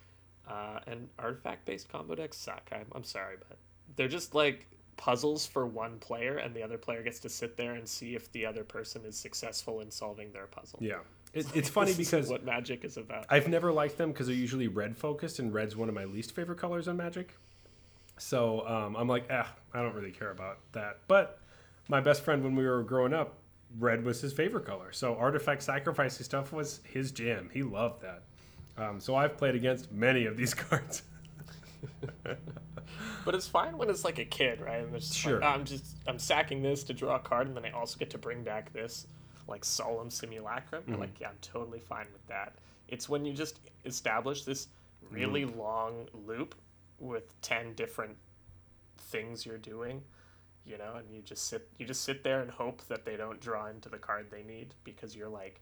Uh, and artifact based combo decks suck. I'm, I'm sorry, but they're just like puzzles for one player, and the other player gets to sit there and see if the other person is successful in solving their puzzle. Yeah. It, it's funny because what magic is about. I've never liked them because they're usually red focused, and red's one of my least favorite colors on Magic. So um, I'm like, eh, I don't really care about that. But my best friend, when we were growing up, red was his favorite color. So artifact sacrificing stuff was his jam. He loved that. Um, so I've played against many of these cards. But it's fine when it's like a kid, right? And it's just Sure. like, "Oh, I'm just I'm sacking this to draw a card, and then I also get to bring back this like solemn simulacrum. Mm-hmm. Like, yeah, I'm totally fine with that. It's when you just establish this really Mm-hmm. long loop with ten different things you're doing, you know, and you just sit you just sit there and hope that they don't draw into the card they need because you're like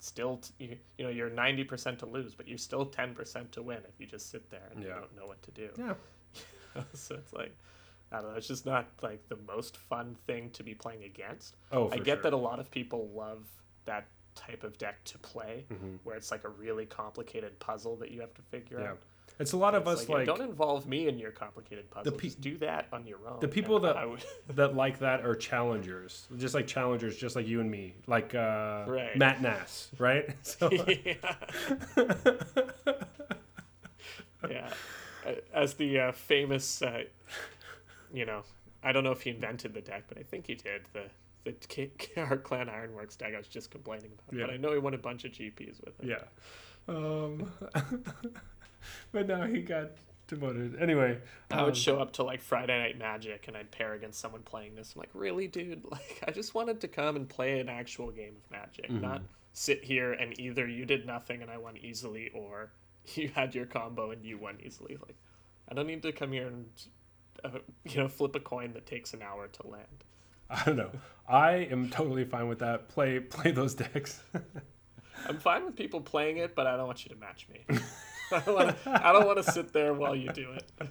still t- you, you know you're 90% to lose but you're still 10% to win if you just sit there and you don't know what to do yeah. so it's like I don't know. It's just not like the most fun thing to be playing against. Oh, I get sure. that a lot of people love that type of deck to play, Mm-hmm. where it's like a really complicated puzzle that you have to figure Yeah. out. It's a lot of us yeah, like, don't involve me in your complicated puzzle. pe- Just do that on your own. the people and that- would- that like that are challengers, just like challengers, just like you and me, like uh, Right. Matt Nass, right? So, yeah. yeah. As the uh, famous, uh, you know, I don't know if he invented the deck, but I think he did. The the K- our Clan Ironworks deck I was just complaining about. Yeah. But I know he won a bunch of GPs with it. yeah. Um, but now he got demoted. Anyway, I um, would show up to like Friday Night Magic and I'd pair against someone playing this. I'm like, really, dude? Like, I just wanted to come and play an actual game of Magic, Mm-hmm. not sit here and either you did nothing and I won easily, or you had your combo and you won easily. Like, I don't need to come here and uh, you know flip a coin that takes an hour to land. I don't know. I am totally fine with that. Play play those decks. I'm fine with people playing it, but I don't want you to match me. I don't want to. I don't want to sit there while you do it.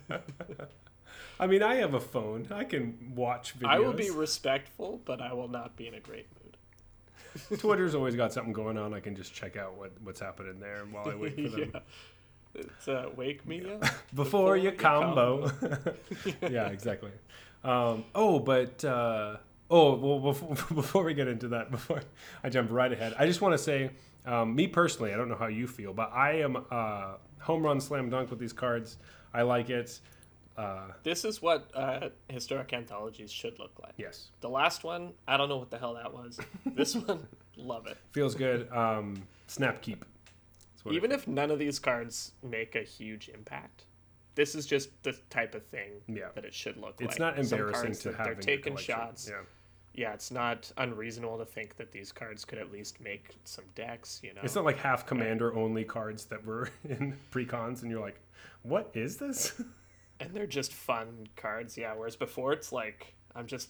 I mean, I have a phone. I can watch videos. I will be respectful, but I will not be in a great mood. Twitter's always got something going on. I can just check out what, what's happening there while I wait for them. yeah. It's uh, wake me up Before, you you combo. yeah, exactly. Um, oh, but uh, oh, well, before, before we get into that, before I jump right ahead, I just want to say, um, me personally, I don't know how you feel, but I am uh, home run slam dunk with these cards. I like it. Uh, This is what uh, historic anthologies should look like. yes, The last one, I don't know what the hell that was. This one, love it. feels good. Um, snap keep. That's what it Even if none of these cards make a huge impact, this is just the type of thing Yeah. that it should look like. It's not embarrassing to have. They're taking collection. shots. Yeah. Yeah, it's not unreasonable to think that these cards could at least make some decks. You know, It's not like half commander only cards that were in precons, and you're like, what is this? and they're just fun cards. Yeah, whereas before it's like I'm just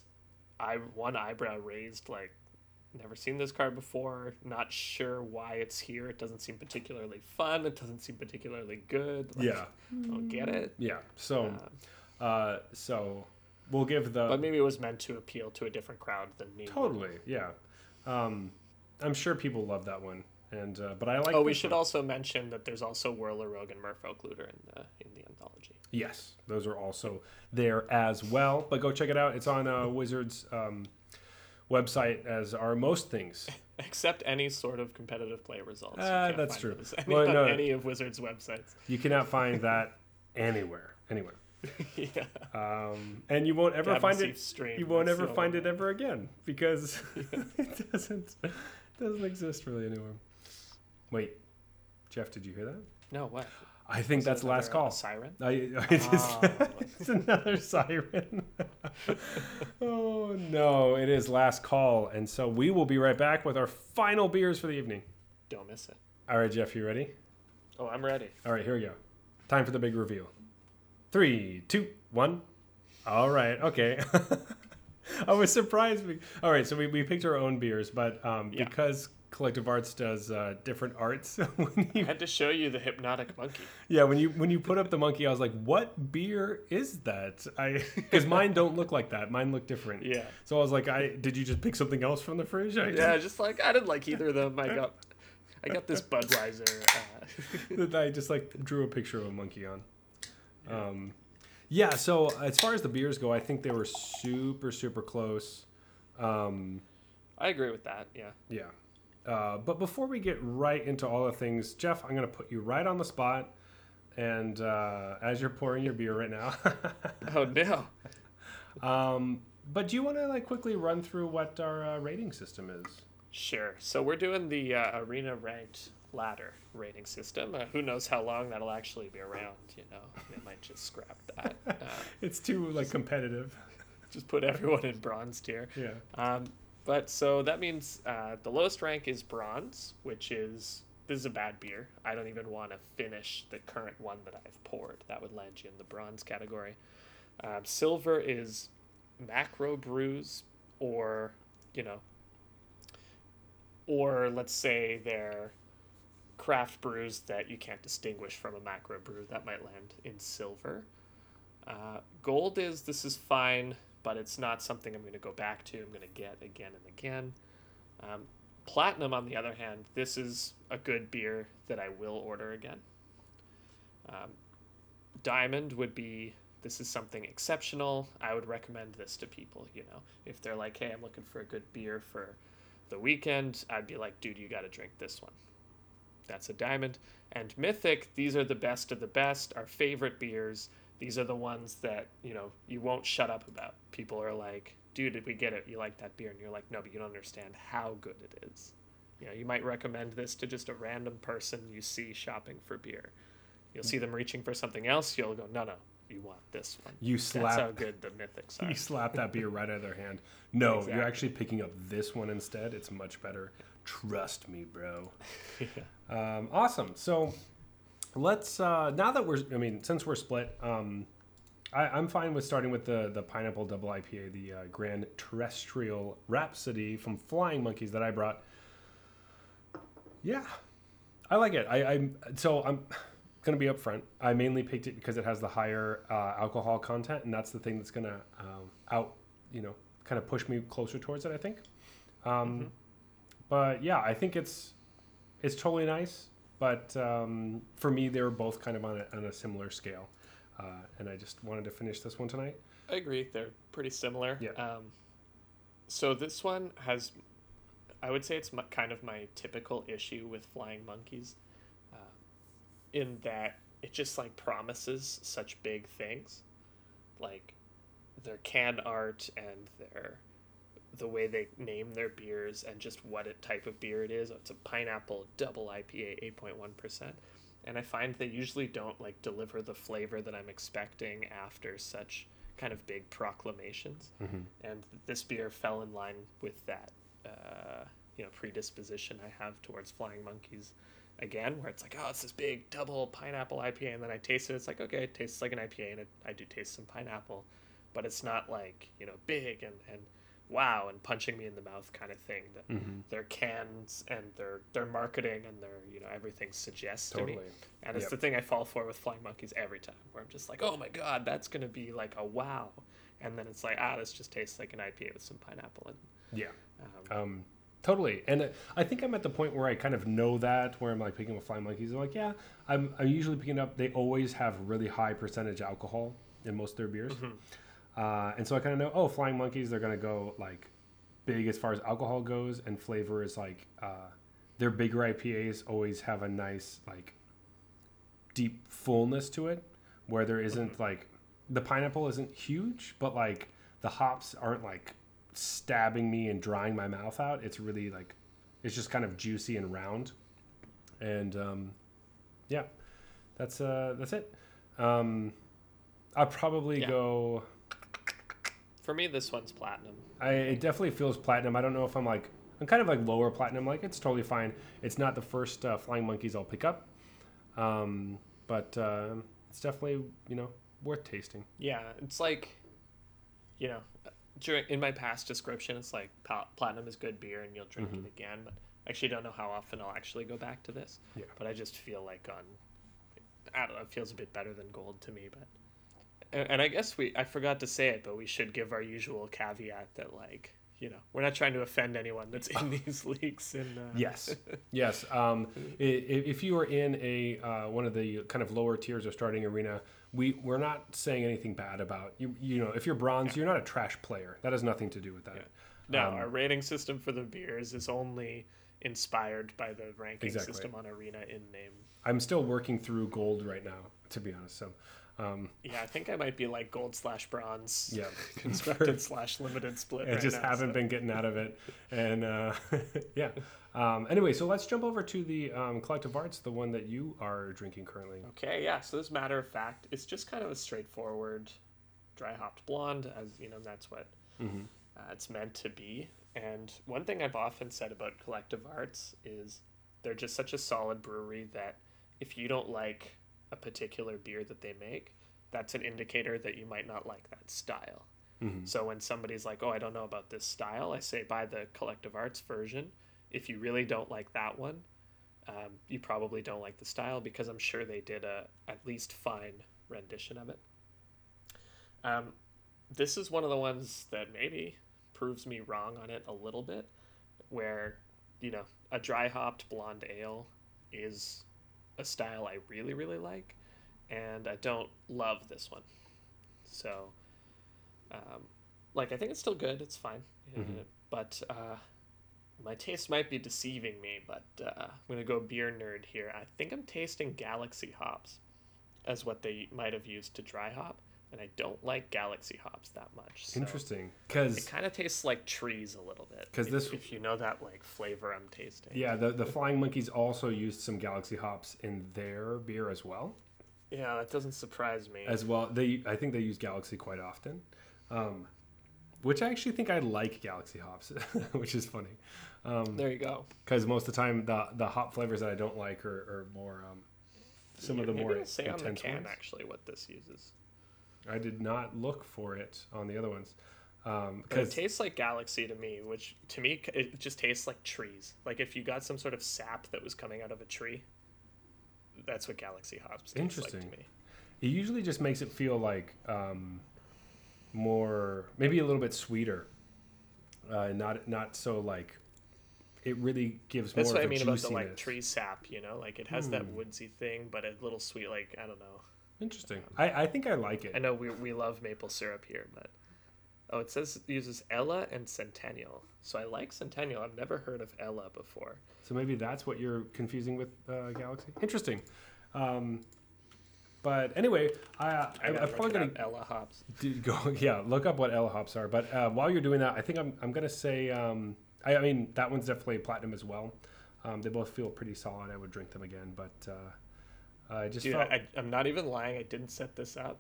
I one eyebrow raised like never seen this card before, not sure why it's here. It doesn't seem particularly fun. It doesn't seem particularly good. Like, yeah, I don't get it. yeah. So, Uh, uh, so we'll give the but maybe it was meant to appeal to a different crowd than me. totally, yeah. Um, I'm sure people love that one, and uh, but I like. Oh, we should one. also mention that there's also Whirler Rogue and Merfolk Looter in the in the anthology. Yes, those are also there as well. But go check it out. It's on uh, Wizards um, website, as are most things. Except any sort of competitive play results. Ah, that's true. Any, Well, no. any of Wizards' websites. You cannot find that anywhere, anywhere. yeah. Um, and you won't ever find it. Stream, You won't that's ever find it ever again because it doesn't doesn't exist really anymore. Wait, Jeff, did you hear that? No, what? I think that's last uh, call. Siren? I, it is, Oh. it's another siren. oh no, it is last call, and so we will be right back with our final beers for the evening. Don't miss it. All right, Jeff, you ready? Oh, I'm ready. All right, here we go. Time for the big reveal. Three, two, one. All right, okay. I was surprised. We, all right, so we, we picked our own beers, but um, Yeah. because Collective Arts does uh, different arts, when I had to show you the hypnotic monkey. yeah, when you when you put up the monkey, I was like, "What beer is that?" I because mine don't look like that. Mine look different. Yeah. So I was like, "I did you just pick something else from the fridge?" I Yeah, just like I didn't like either of them. I got I got this Budweiser. Uh, that I just like drew a picture of a monkey on. Um, yeah. So as far as the beers go, I think they were super super close. Um, I agree with that. Yeah. yeah. Uh, but before we get right into all the things, Jeff, I'm going to put you right on the spot. And uh, as you're pouring your beer right now, Oh no. um, but do you want to like quickly run through what our uh, rating system is? Sure. So we're doing the uh, arena ranked ladder rating system. Uh, who knows how long that'll actually be around? You know, they might just scrap that. Uh, It's too like competitive. just put everyone in bronze tier. Yeah. Um, but so that means uh, the lowest rank is bronze, which is this is a bad beer. I don't even want to finish the current one that I've poured. That would land you in the bronze category. Um, silver is macro brews, or you know, or let's say they're craft brews that you can't distinguish from a macro brew. That might land in silver. Uh, gold is this is fine, but it's not something I'm going to go back to. I'm going to get again and again. Um, platinum, on the other hand, this is a good beer that I will order again. Um, diamond would be this is something exceptional. I would recommend this to people, you know. If they're like, hey, I'm looking for a good beer for the weekend, I'd be like, dude, you got to drink this one. That's a diamond. And mythic, these are the best of the best, our favorite beers. These are the ones that, you know, you won't shut up about. People are like, dude, did we get it? You like that beer? And you're like, no, but you don't understand how good it is. You know, you might recommend this to just a random person you see shopping for beer. You'll see mm-hmm. them reaching for something else. You'll go, no, no, you want this one. You slap. That's how good the mythics are. you slap that beer right out of their hand. No, Exactly. you're actually picking up this one instead. It's much better. Trust me, bro. Um, awesome. So let's uh, now that we're I mean since we're split, um, I, I'm fine with starting with the the pineapple double IPA, the uh, Grand Terrestrial Rhapsody from Flying Monkeys that I brought. Yeah, I like it. I, I'm so I'm gonna be upfront. I mainly picked it because it has the higher uh, alcohol content, and that's the thing that's gonna um, out you know kind of push me closer towards it. I think. Um, But yeah, I think it's it's totally nice. But um, for me, they were both kind of on a, on a similar scale, uh, and I just wanted to finish this one tonight. I agree. They're pretty similar. Yeah. Um, so this one has, I would say it's my, kind of my typical issue with Flying Monkeys, uh, in that it just like promises such big things, like their can art and their the way they name their beers and just what it type of beer it is. It's a pineapple double IPA, eight point one percent. And I find they usually don't like deliver the flavor that I'm expecting after such kind of big proclamations. And this beer fell in line with that, uh, you know, predisposition I have towards Flying Monkeys. Again, where it's like, oh, it's this big double pineapple IPA, and then I taste it. It's like, okay, it tastes like an IPA, and it, I do taste some pineapple, but it's not like you know big and and wow and punching me in the mouth kind of thing that their cans and their their marketing and their you know everything suggests to me. Totally. And it's Yep. the thing I fall for with Flying Monkeys every time, where I'm just like, oh my god, that's gonna be like a wow, and then it's like, ah, this just tastes like an IPA with some pineapple and Yeah. um, Um, totally. And uh, I think I'm at the point where I kind of know that, where I'm like picking up flying monkeys. I'm like, yeah, I'm, I'm usually picking up, they always have really high percentage alcohol in most of their beers. Uh, and so I kind of know, oh, flying monkeys, they're going to go like big as far as alcohol goes, and flavor is like, uh, their bigger IPAs always have a nice, like, deep fullness to it, where there isn't like, the pineapple isn't huge, but like the hops aren't like stabbing me and drying my mouth out. It's really like, it's just kind of juicy and round. And um, yeah, that's uh, that's it. Um, I'll probably Yeah. go. For me, this one's platinum. I it definitely feels platinum. I don't know if I'm like I'm kind of like lower platinum. Like it's totally fine. It's not the first uh, flying monkeys I'll pick up, um, but uh, it's definitely you know worth tasting. Yeah, it's like, you know, during in my past description, it's like platinum is good beer and you'll drink it again. But I actually don't know how often I'll actually go back to this. Yeah. But I just feel like on, I don't know, it feels a bit better than gold to me. But, and, and I guess we I forgot to say it, but we should give our usual caveat that like. You know, we're not trying to offend anyone that's in these leagues. And uh, Yes, yes. Um, if you are in a uh, one of the kind of lower tiers of starting arena, we we're not saying anything bad about you. You know, if you're bronze, you're not a trash player. That has nothing to do with that. No, Um, our rating system for the beers is only inspired by the ranking Exactly. system on Arena in name. I'm still working through gold right now, to be honest. So, um, Yeah, I think I might be like gold slash bronze. Yeah. constructed slash limited split. I right just now, haven't so- been getting out of it, and uh, yeah. Um, anyway, so let's jump over to the um, collective arts, the one that you are drinking currently. Okay, yeah. So this matter of fact, it's just kind of a straightforward, dry hopped blonde, as you know, that's what Mm-hmm. uh, it's meant to be. And one thing I've often said about collective arts is they're just such a solid brewery that if you don't like a particular beer that they make, that's an indicator that you might not like that style. Mm-hmm. So when somebody's like, "Oh, I don't know about this style," I say buy the collective arts version. If you really don't like that one, um, you probably don't like the style because I'm sure they did a at least fine rendition of it. Um, this is one of the ones that maybe proves me wrong on it a little bit, where you know a dry hopped blonde ale is a style I really really like, and I don't love this one. So, um, like I think it's still good. It's fine, Mhm. Uh, but uh, my taste might be deceiving me. But uh, I'm gonna go beer nerd here. I think I'm tasting Galaxy hops, as what they might have used to dry hop, and I don't like Galaxy hops that much. So Interesting, It kind of tastes like trees a little bit. Because this- if you know that like flavor I'm tasting. yeah, the the Flying Monkeys also used some Galaxy hops in their beer as well. Yeah, that doesn't surprise me. As well, they I think they use Galaxy quite often, um, which I actually think I like Galaxy hops, which is funny. Um, there you go. because most of the time the the hop flavors that I don't like are, are more um, some of the more say on the intense can ones. actually what this uses. I did not look for it on the other ones But it tastes like Galaxy to me, which to me it just tastes like trees. Like if you got some sort of sap that was coming out of a tree, that's what Galaxy hops taste like Interesting. to me. it usually just makes it feel like um, more maybe a little bit sweeter, uh, not not so like it really gives That's more what I mean about the juiciness. like tree sap. You know, like it has that Hmm. woodsy thing, but a little sweet. Like I don't know. Interesting. I, I think I like it. I know we we love maple syrup here, but oh, it says it uses Ella and Centennial. So I like Centennial. I've never heard of Ella before. So maybe that's what you're confusing with uh, Galaxy. Interesting. Um, but anyway, I, I, I I'm gotta probably gonna Ella hops. do, go. Yeah, look up what Ella hops are. But uh, while you're doing that, I think I'm, I'm gonna say. Um, I, I mean, that one's definitely platinum as well. Um, they both feel pretty solid. I would drink them again, but uh, I just Dude, felt. I, I'm not even lying. I didn't set this up.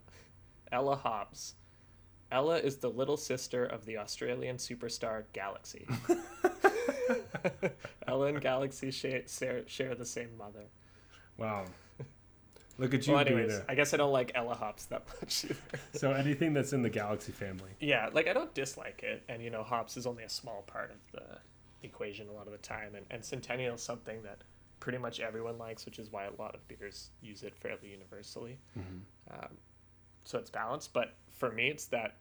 Ella Hobbs. Ella is the little sister of the Australian superstar Galaxy. Ella and Galaxy share, share, share the same mother. wow. Look at you Well, anyways. I guess I don't like Ella Hops that much either. So anything that's in the Galaxy family. Yeah, like I don't dislike it, and you know, hops is only a small part of the equation a lot of the time, and, and Centennial is something that pretty much everyone likes, which is why a lot of beers use it fairly universally. Um, so it's balanced, but for me, it's that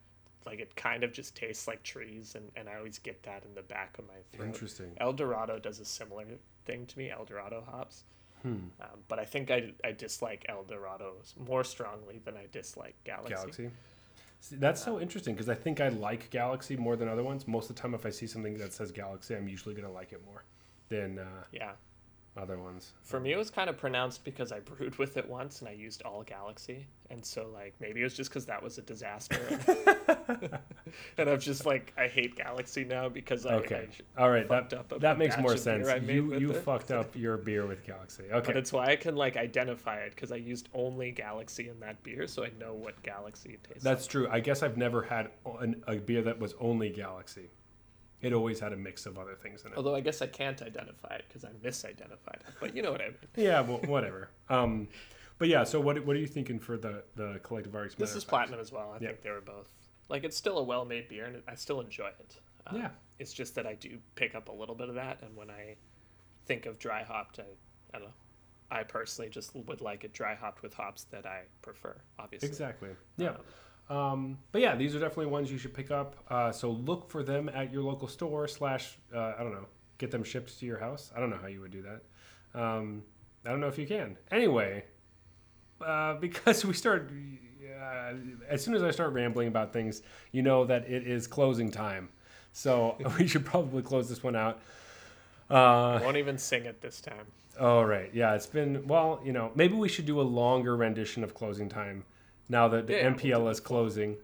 like it kind of just tastes like trees, and, and I always get that in the back of my throat. Interesting. El Dorado does a similar thing to me, El Dorado hops. Hmm. Um, but I think I, I dislike El Dorado more strongly than I dislike Galaxy. Galaxy. See, that's so interesting because I think I like Galaxy more than other ones. Most of the time, if I see something that says Galaxy, I'm usually gonna like it more than uh, Yeah. Other ones. For me, it was kind of pronounced because I brewed with it once and I used all Galaxy, and so like maybe it was just because that was a disaster, and I'm just like I hate Galaxy now because I, Okay. I All right, that that makes more sense. You you it. fucked up your beer with Galaxy. But Okay, it's why I can like identify it because I used only Galaxy in that beer, so I know what Galaxy tastes. that's true. I guess I've never had an, a beer that was only Galaxy. It always had a mix of other things in it. Although I guess I can't identify it because I misidentified it. But you know what I mean. Yeah, well, whatever. Um, but yeah, so what what are you thinking for the the collective arts? This is platinum as well. I Yeah. think they were both like it's still a well-made beer, and I still enjoy it. Um, Yeah. It's just that I do pick up a little bit of that, and when I think of dry hopped, I, I don't know. I personally just would like it dry hopped with hops that I prefer. Obviously. Exactly. Yeah. Um, Um, but yeah, these are definitely ones you should pick up. Uh, so look for them at your local store slash uh, I don't know, get them shipped to your house. I don't know how you would do that. Um, I don't know if you can. Anyway, uh, because we start as soon as I start rambling about things, you know that it is closing time. So we should probably close this one out. Uh, won't even sing it this time. all right. Yeah, it's been well. You know, maybe we should do a longer rendition of closing time. Now that the Yeah, we'll MPL is closing,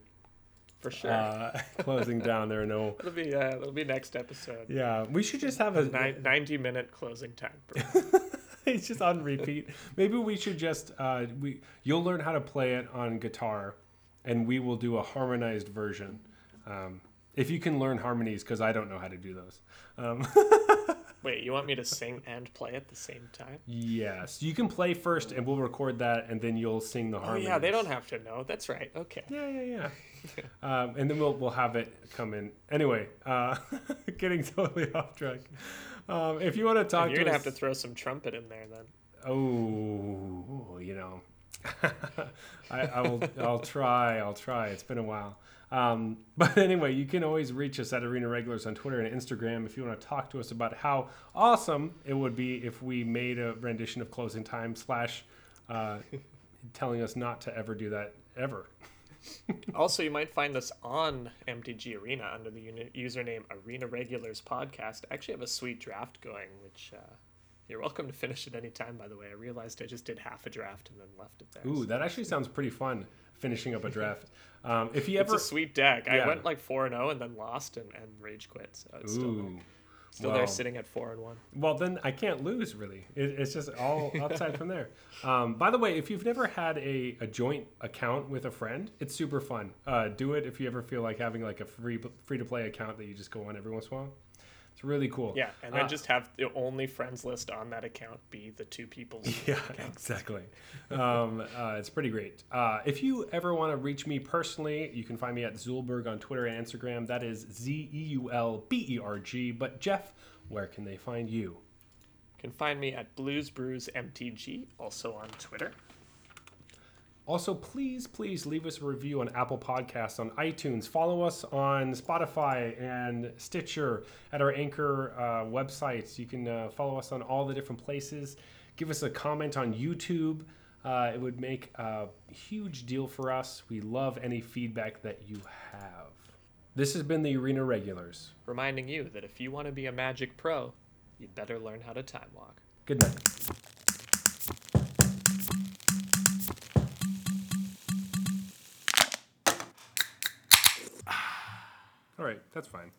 For sure. uh, closing down. There are no. it'll be uh, it'll be next episode. Yeah, we should just have a. Nine, 90 minute closing time. it's just on repeat. Maybe we should just. Uh, we you'll learn how to play it on guitar, and we will do a harmonized version. Um, if you can learn harmonies, because I don't know how to do those. Um, Wait, you want me to sing and play at the same time? yes, you can play first, and we'll record that, and then you'll sing the harmony. Oh yeah, they don't have to know. That's right. Okay. Yeah, yeah, yeah. um, and then we'll we'll have it come in. Anyway, uh, getting totally off track. Um, if you want to talk You're to gonna us, have to throw some trumpet in there then. oh, you know, I, I will. I'll try. I'll try. It's been a while. Um, but anyway, you can always reach us at Arena Regulars on Twitter and Instagram if you want to talk to us about how awesome it would be if we made a rendition of Closing Time slash uh, telling us not to ever do that ever. also, you might find us on MTG Arena under the uni- username Arena Regulars Podcast. I actually have a sweet draft going, which uh, you're welcome to finish at any time. By the way, I realized I just did half a draft and then left it there. Ooh, so- that actually sounds pretty fun. Finishing up a draft. Um, if you It's a sweet deck. I went like four and zero, and then lost and, and rage quit. So it's still, there. ooh, still wow. there, sitting at four and one. Well, then I can't lose, really. It, it's just all upside from there. Um, by the way, if you've never had a, a joint account with a friend, it's super fun. Uh, do it if you ever feel like having like a free free to play account that you just go on every once in a while. It's really cool. Yeah, and then Uh, just have the only friends list on that account be the two people. Yeah, exactly. Um, uh, it's pretty great. Uh, if you ever want to reach me personally, you can find me at Zeulberg on Twitter and Instagram. That is Z E U L B E R G. But Jeff, where can they find you? You can find me at Blues Brews MTG, also on Twitter. Also, please, please leave us a review on Apple Podcasts, on iTunes. Follow us on Spotify and Stitcher at our Anchor uh, websites. You can uh, follow us on all the different places. Give us a comment on YouTube. Uh, it would make a huge deal for us. We love any feedback that you have. This has been the Arena Regulars. reminding you that if you want to be a Magic Pro, you'd better learn how to time walk. Good night. All right, that's fine.